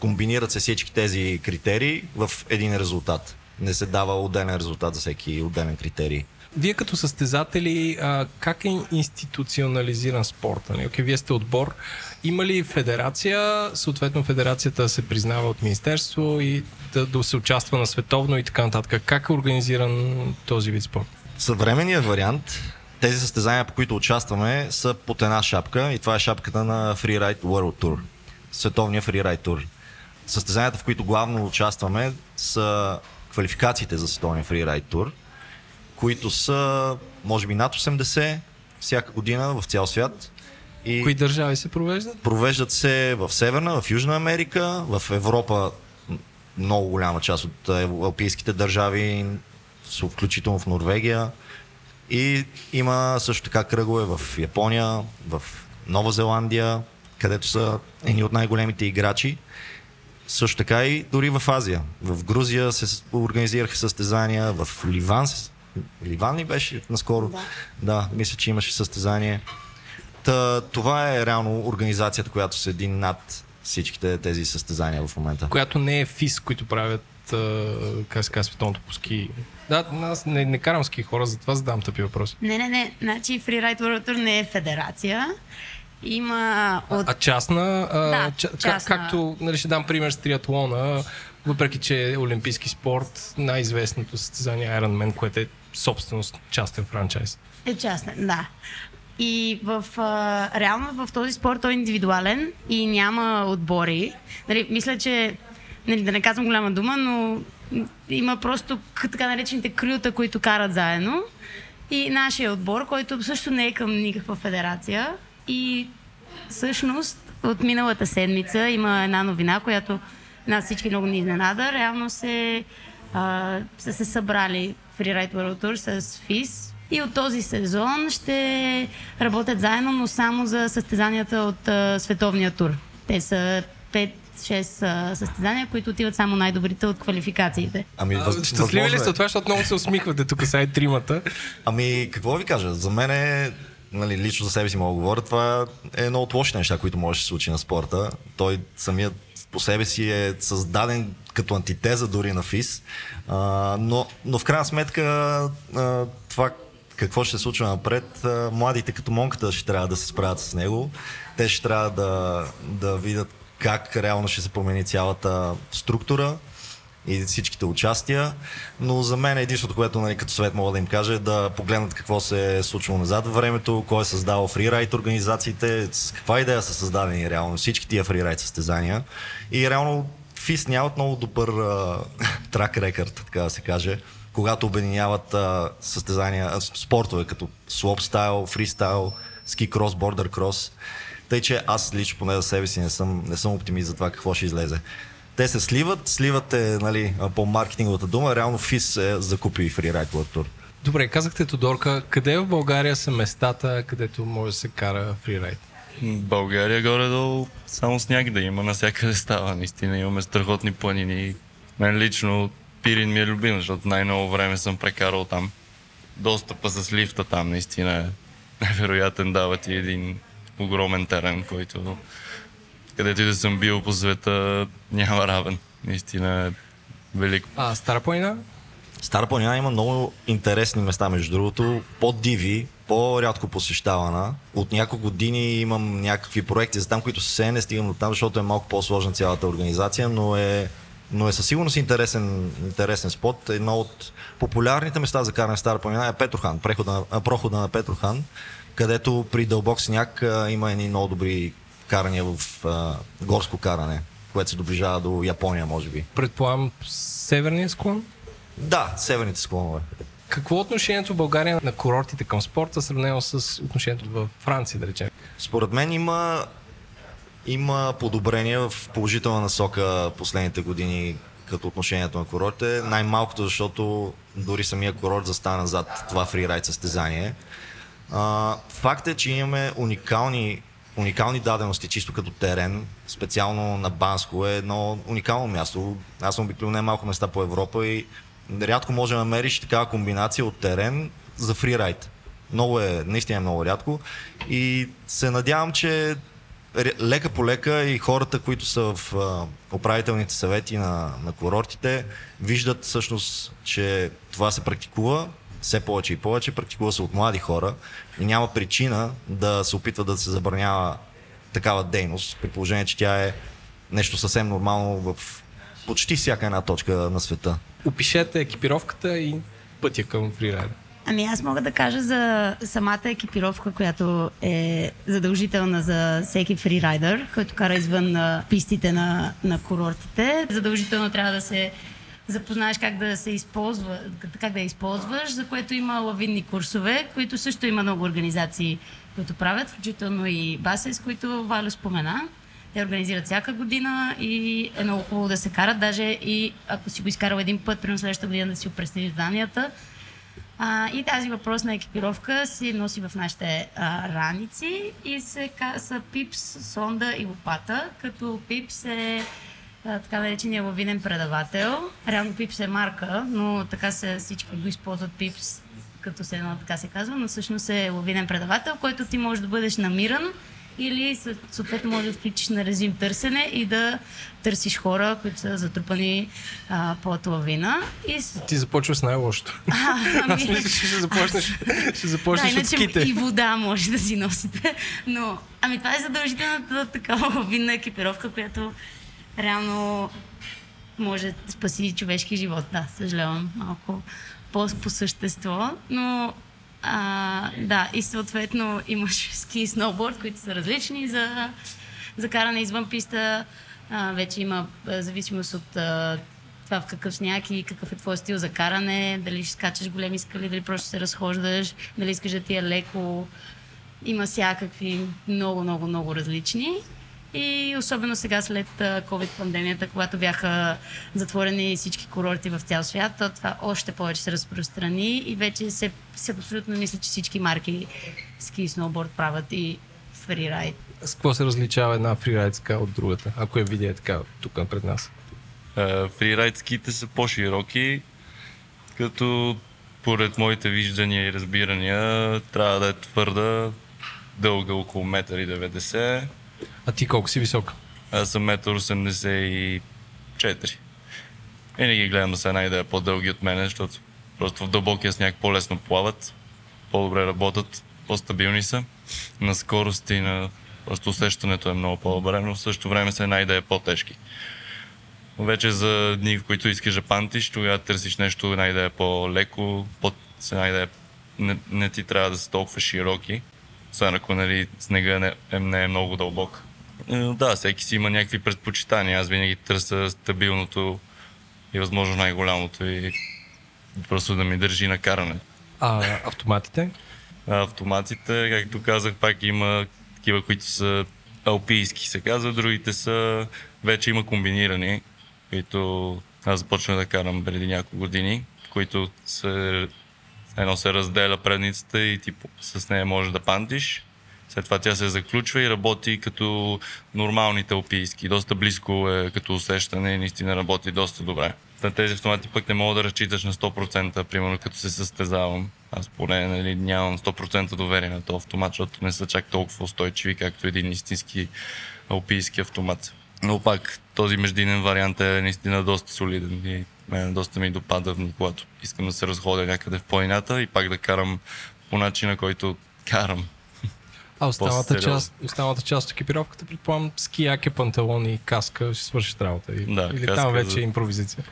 Комбинират се всички тези критерии в един резултат. Не се дава отделен резултат за всеки отделен критерий. Вие като състезатели, а, как е институционализиран спорта? Нали? Окей, вие сте отбор. Има ли федерация? Съответно, федерацията се признава от Министерство и да, да се участва на световно и така нататък. Как е организиран този вид спорт? Съвременният вариант, тези състезания, по които участваме, са под една шапка и това е шапката на Freeride World Tour. Световния Freeride Tour. Състезанията, в които главно участваме, са квалификациите за Световния Freeride Tour, които са, може би, над 80 всяка година в цял свят. И Кои държави се провеждат? Провеждат се в Северна, в Южна Америка, в Европа много голяма част от е, алпийските държави, включително в Норвегия. И има също така кръгове в Япония, в Нова Зеландия, където са едни от най-големите играчи. Също така и дори в Азия. В Грузия се организираха състезания, в Ливан. с- Ливан ли беше наскоро? Да. да, мисля, че имаше състезание. Та, това е реално организацията, която седи над всичките тези състезания в момента. Която не е ФИС, които правят а, как се казва, световното по ски. Да, аз не, не карам ски хора, затова задавам тъпи въпроси. Не, не, не. Значи Freeride World Tour не е федерация. Има от... А частна, а, Да, ча, как, частна. както нали, ще дам пример с триатлона, въпреки че е олимпийски спорт, най-известното състезание Ironman, което е собственост, частен франчайз. Е частен, да. И в, а, реално в този спорт той е индивидуален и няма отбори. Нали, мисля, че, нали, да не казвам голяма дума, но има просто така наречените крюта, които карат заедно. И нашия отбор, който също не е към никаква федерация. И всъщност от миналата седмица има една новина, която нас всички много ни изненада. Реално се, а, са се събрали Freeride World Tour с ФИС и от този сезон ще работят заедно, но само за състезанията от а, световния тур. Те са 5-6 състезания, които отиват само най-добрите от квалификациите. Ами, въз... Щастливи ли сте от това, защото много се усмихвате тук сега и тримата? Ами, какво ви кажа? За мен е нали, лично за себе си мога да говоря, това е едно от лошите неща, които може да се случи на спорта. Той самият по себе си е създаден като антитеза дори на ФИС, а, но, но в крайна сметка а, това какво ще се случва напред, а, младите като монката ще трябва да се справят с него. Те ще трябва да, да видят как реално ще се промени цялата структура, и всичките участия, но за мен единството, което нали, като съвет мога да им кажа е да погледнат какво се е случило назад във времето, кой е създавал фрирайт организациите, с каква идея са създадени реално всички тия фрирайт състезания. И реално ФИС нямат много добър трак рекърд, така да се каже, когато обединяват а, състезания, а, спортове като слоп-стайл, фристайл, ски крос, бордер крос. Тъй, че аз лично поне за себе си не съм, не съм оптимист за това какво ще излезе те се сливат, сливат е нали, по маркетинговата дума, реално ФИС е закупи World Tour. Добре, казахте Тодорка, къде в България са местата, където може да се кара фрирайд? България горе-долу само сняг да има, навсякъде става. Наистина имаме страхотни планини. Мен лично Пирин ми е любим, защото най-ново време съм прекарал там. Достъпа с лифта там наистина е невероятен. Дава ти един огромен терен, който където и да съм бил по света, няма равен. Наистина е велик. А Стара планина? Стара планина има много интересни места, между другото, по-диви, по-рядко посещавана. От няколко години имам някакви проекти за там, които се не стигам до там, защото е малко по-сложна цялата организация, но е, но е със сигурност интересен, интересен спот. Едно от популярните места за каране в Стара планина е Петрохан, прехода, прохода на Петрохан, където при дълбок сняг има едни много добри каране в а, горско каране, което се доближава до Япония, може би. Предполагам, северния склон? Да, северните склонове. Какво е отношението в България на курортите към спорта, сравнено с отношението в Франция, да речем? Според мен има, има подобрение в положителна насока последните години като отношението на курортите. Най-малкото, защото дори самия курорт застана зад това фрирайд състезание. А, факт е, че имаме уникални уникални дадености, чисто като терен, специално на Банско е едно уникално място. Аз съм обикновено не малко места по Европа и рядко може да намериш такава комбинация от терен за фрирайд. Много е, наистина е много рядко и се надявам, че лека по лека и хората, които са в управителните съвети на, на курортите, виждат всъщност, че това се практикува все повече и повече, практикува се от млади хора и няма причина да се опитва да се забранява такава дейност, при положение, че тя е нещо съвсем нормално в почти всяка една точка на света. Опишете екипировката и пътя към фрирайда. Ами аз мога да кажа за самата екипировка, която е задължителна за всеки фрирайдер, който кара извън пистите на, на курортите. Задължително трябва да се запознаеш как да се използва, как да я използваш, за което има лавинни курсове, които също има много организации, които правят, включително и Басес, които Валя спомена. Те организират всяка година и е много хубаво да се карат, даже и ако си го изкарал един път, при следващата година да си опресни зданията. А, и тази въпросна екипировка се носи в нашите а, раници и се, са пипс, сонда и лопата, като пипс е така наречения лавинен предавател. Реално Пипс е марка, но така се всички го използват Пипс, като се едно така се казва, но всъщност е лавинен предавател, който ти можеш да бъдеш намиран или съответно може да включиш на резим търсене и да търсиш хора, които са затрупани а, под лавина. И... Ти започваш с най-лошото. ами... Аз мисля, че ще започнеш, ще започнеш да, от ските. И вода може да си носите. Но, ами това е задължителната такава лавинна екипировка, която реално може да спаси човешки живот. Да, съжалявам малко по, по същество, но а, да, и съответно имаш ски и сноуборд, които са различни за, за каране извън писта. А, вече има зависимост от а, това в какъв сняг и какъв е твой стил за каране, дали ще скачаш големи скали, дали просто се разхождаш, дали искаш да ти е леко. Има всякакви много, много, много различни. И особено сега след COVID-пандемията, когато бяха затворени всички курорти в цял свят, то това още повече се разпространи и вече се, се абсолютно мисля, че всички марки ски и сноуборд правят и фрирайд. С какво се различава една фрирайд ска от другата, ако я видя така тук пред нас? Фрирайд ските са по-широки, като поред моите виждания и разбирания трябва да е твърда, дълга около 1,90 м. А ти колко си висок? Аз съм 1,84 м. не ги гледам да са една идея по-дълги от мен, защото просто в дълбокия сняг по-лесно плават, по-добре работят, по-стабилни са. На скорост и на просто усещането е много по-добре, но в същото време са една идея по-тежки. Вече за дни, в които искаш да пантиш, тогава търсиш нещо, една идея по-леко, по не, не ти трябва да са толкова широки, освен ако нали, снега не, е, не е много дълбок. Е, да, всеки си има някакви предпочитания. Аз винаги търся стабилното и възможно най-голямото и просто да ми държи на каране. А автоматите? А, автоматите, както казах, пак има такива, които са алпийски се казва, другите са вече има комбинирани, които аз започнах да карам преди няколко години, които се, едно се разделя предницата и ти с нея можеш да пантиш. След това тя се заключва и работи като нормалните алпийски. Доста близко е като усещане и наистина работи доста добре. На тези автомати пък не мога да разчиташ на 100%, примерно като се състезавам. Аз поне нали, нямам 100% доверие на този автомат, защото не са чак толкова устойчиви, както един истински алпийски автомат. Но пак този междинен вариант е наистина доста солиден и мен доста ми допада, когато искам да се разходя някъде в планината и пак да карам по начина, който карам. А останалата част, останалата част от екипировката, предполагам, скияки, панталони, каска, ще свършиш работа. Да, Или там вече за... е импровизация.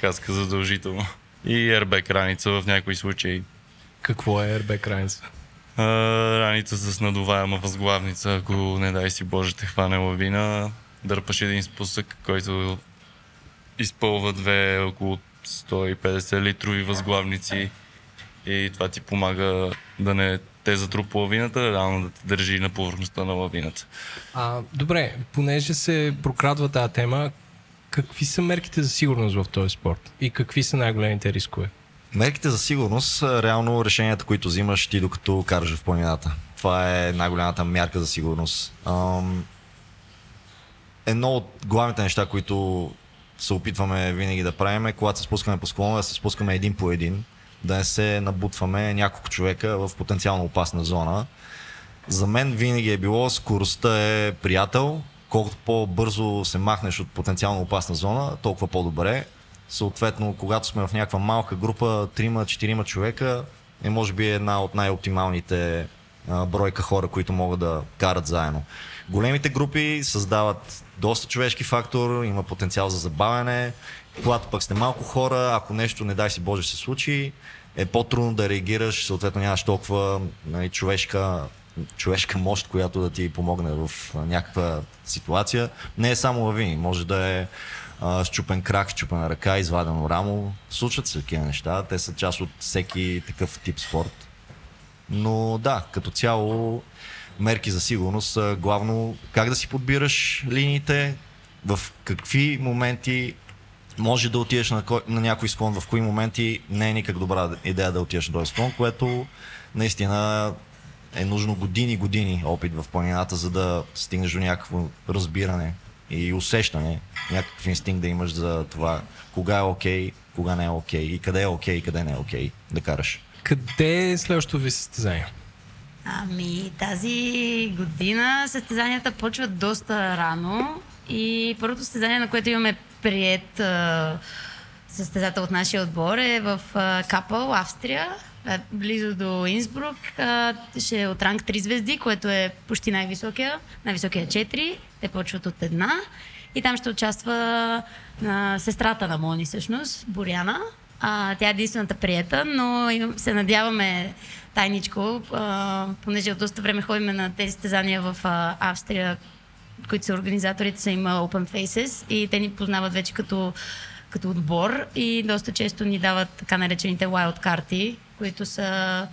Каска задължително. И airbag раница в някои случаи. Какво е airbag раница? А, раница с надуваема възглавница, ако не дай си Боже те хване лавина, дърпаш един спусък, който изпълва две около 150 литрови възглавници и това ти помага да не те затрупа лавината, реално да те държи на повърхността на лавината. А, добре, понеже се прокрадва тази тема, какви са мерките за сигурност в този спорт и какви са най-големите рискове? Мерките за сигурност са реално решенията, които взимаш ти докато караш в планината. Това е най-голямата мярка за сигурност. Ам... Едно от главните неща, които се опитваме винаги да правим е, когато се спускаме по склона, да се спускаме един по един, да не се набутваме няколко човека в потенциално опасна зона. За мен винаги е било скоростта е приятел, колкото по-бързо се махнеш от потенциално опасна зона, толкова по-добре. Съответно, когато сме в някаква малка група, 3-4 човека, е може би една от най-оптималните бройка хора, които могат да карат заедно. Големите групи създават доста човешки фактор, има потенциал за забавяне. Когато пък сте малко хора, ако нещо, не дай си Боже, се случи, е по-трудно да реагираш, съответно нямаш толкова нали, човешка, човешка мощ, която да ти помогне в някаква ситуация. Не е само лавини, може да е а, щупен крак, щупена ръка, извадено рамо. Случват се такива неща, те са част от всеки такъв тип спорт. Но да, като цяло мерки за сигурност главно как да си подбираш линиите, в какви моменти може да отидеш на, на някой склон, в кои моменти не е никак добра идея да отидеш на този склон, което наистина е нужно години години опит в планината, за да стигнеш до някакво разбиране и усещане, някакъв инстинкт да имаш за това кога е окей, okay, кога не е окей okay, и къде е окей okay, и къде не е окей okay, да караш. Къде е следващото ви състезание? Ами тази година състезанията почват доста рано и първото състезание, на което имаме прият състезател от нашия отбор е в Капъл, Австрия, е близо до Инсбрук. Ще е от ранг 3 звезди, което е почти най-високия. Най-високия е 4. Те почват от една. И там ще участва а, сестрата на Мони, всъщност, Боряна. А, тя е единствената приета, но се надяваме тайничко, а, понеже от доста време ходим на тези стезания в а, Австрия, които са организаторите, са има Open Faces и те ни познават вече като като отбор и доста често ни дават така наречените wild карти, които са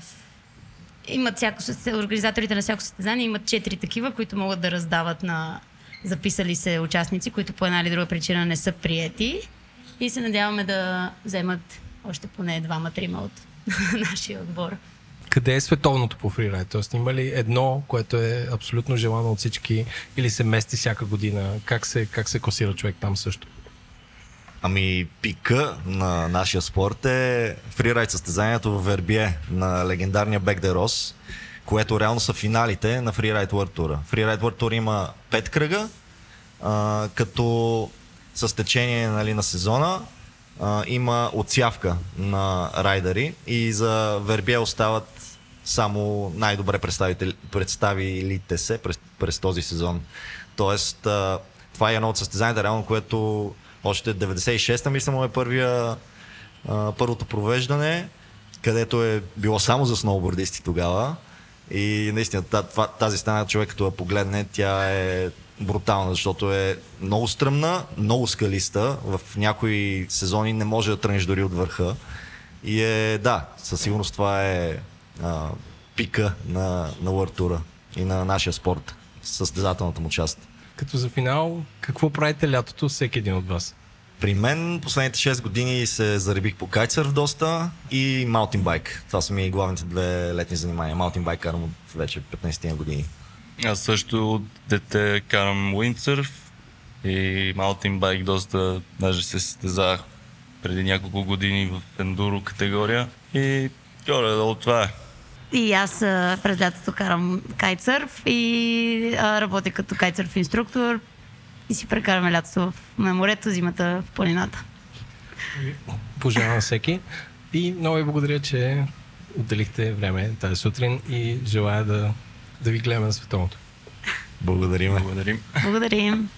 имат всяко, организаторите на всяко състезание имат четири такива, които могат да раздават на записали се участници, които по една или друга причина не са приети и се надяваме да вземат още поне двама-трима от нашия отбор. Къде е световното по фрирайд? Тоест има ли едно, което е абсолютно желано от всички или се мести всяка година? Как се, как се класира човек там също? Ами пика на нашия спорт е фрирайд състезанието в Вербие на легендарния Бек де Рос, което реално са финалите на Freeride World Tour. Freeride World Tour има 5 кръга, а, като с течение нали, на сезона а, има отсявка на райдери и за Вербие остават само най-добре представилите се през, през този сезон. Тоест, а, това е едно от състезанията, реално, което още 96-та, мисля, му е първия, а, първото провеждане, където е било само за сноубордисти тогава. И наистина тази стана човек, като я погледне, тя е брутална, защото е много стръмна, много скалиста. В някои сезони не може да тръгнеш дори от върха. И е, да, със сигурност това е а, пика на, на World Tour и на нашия спорт, състезателната му част. Като за финал, какво правите лятото всеки един от вас? При мен последните 6 години се заребих по кайтсърф доста и маутинбайк. Това са ми главните две летни занимания. Маутинбайк карам от вече 15 години. Аз също от дете карам уиндсърф и маутинбайк доста, даже се състезах преди няколко години в ендуро категория и горе-долу това е. И аз през лятото карам кайтсърф и а, работя като кайтсърф инструктор и си прекараме лятото в морето, зимата в планината. Пожелавам всеки. И много ви благодаря, че отделихте време тази сутрин и желая да, да ви гледаме на световното. Благодарим. Благодарим. Благодарим.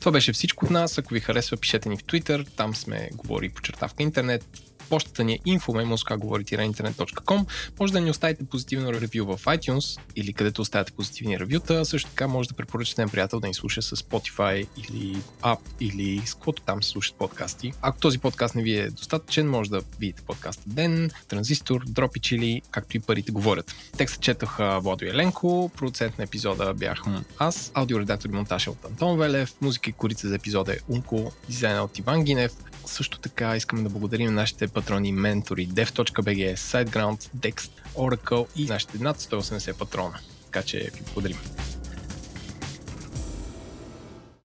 Това беше всичко от нас. Ако ви харесва, пишете ни в Twitter. Там сме говори по чертавка интернет. Почтата ни е info.memoska.internet.com Може да ни оставите позитивно ревю в iTunes или където оставяте позитивни ревюта. Също така може да препоръчате на приятел да ни слуша с Spotify или App или с каквото там се слушат подкасти. Ако този подкаст не ви е достатъчен, може да видите подкаста Ден, Транзистор, Дропи Чили, както и парите говорят. Текстът четоха Водо Еленко, продуцент на епизода бях аз, аудиоредактор и монтаж от Антон Велев, музика и корица за епизода е Унко, дизайна от Иван Гинев, също така искаме да благодарим нашите патрони ментори dev.bg, SiteGround, Dext, Oracle и нашите над 180 патрона. Така че ви благодарим.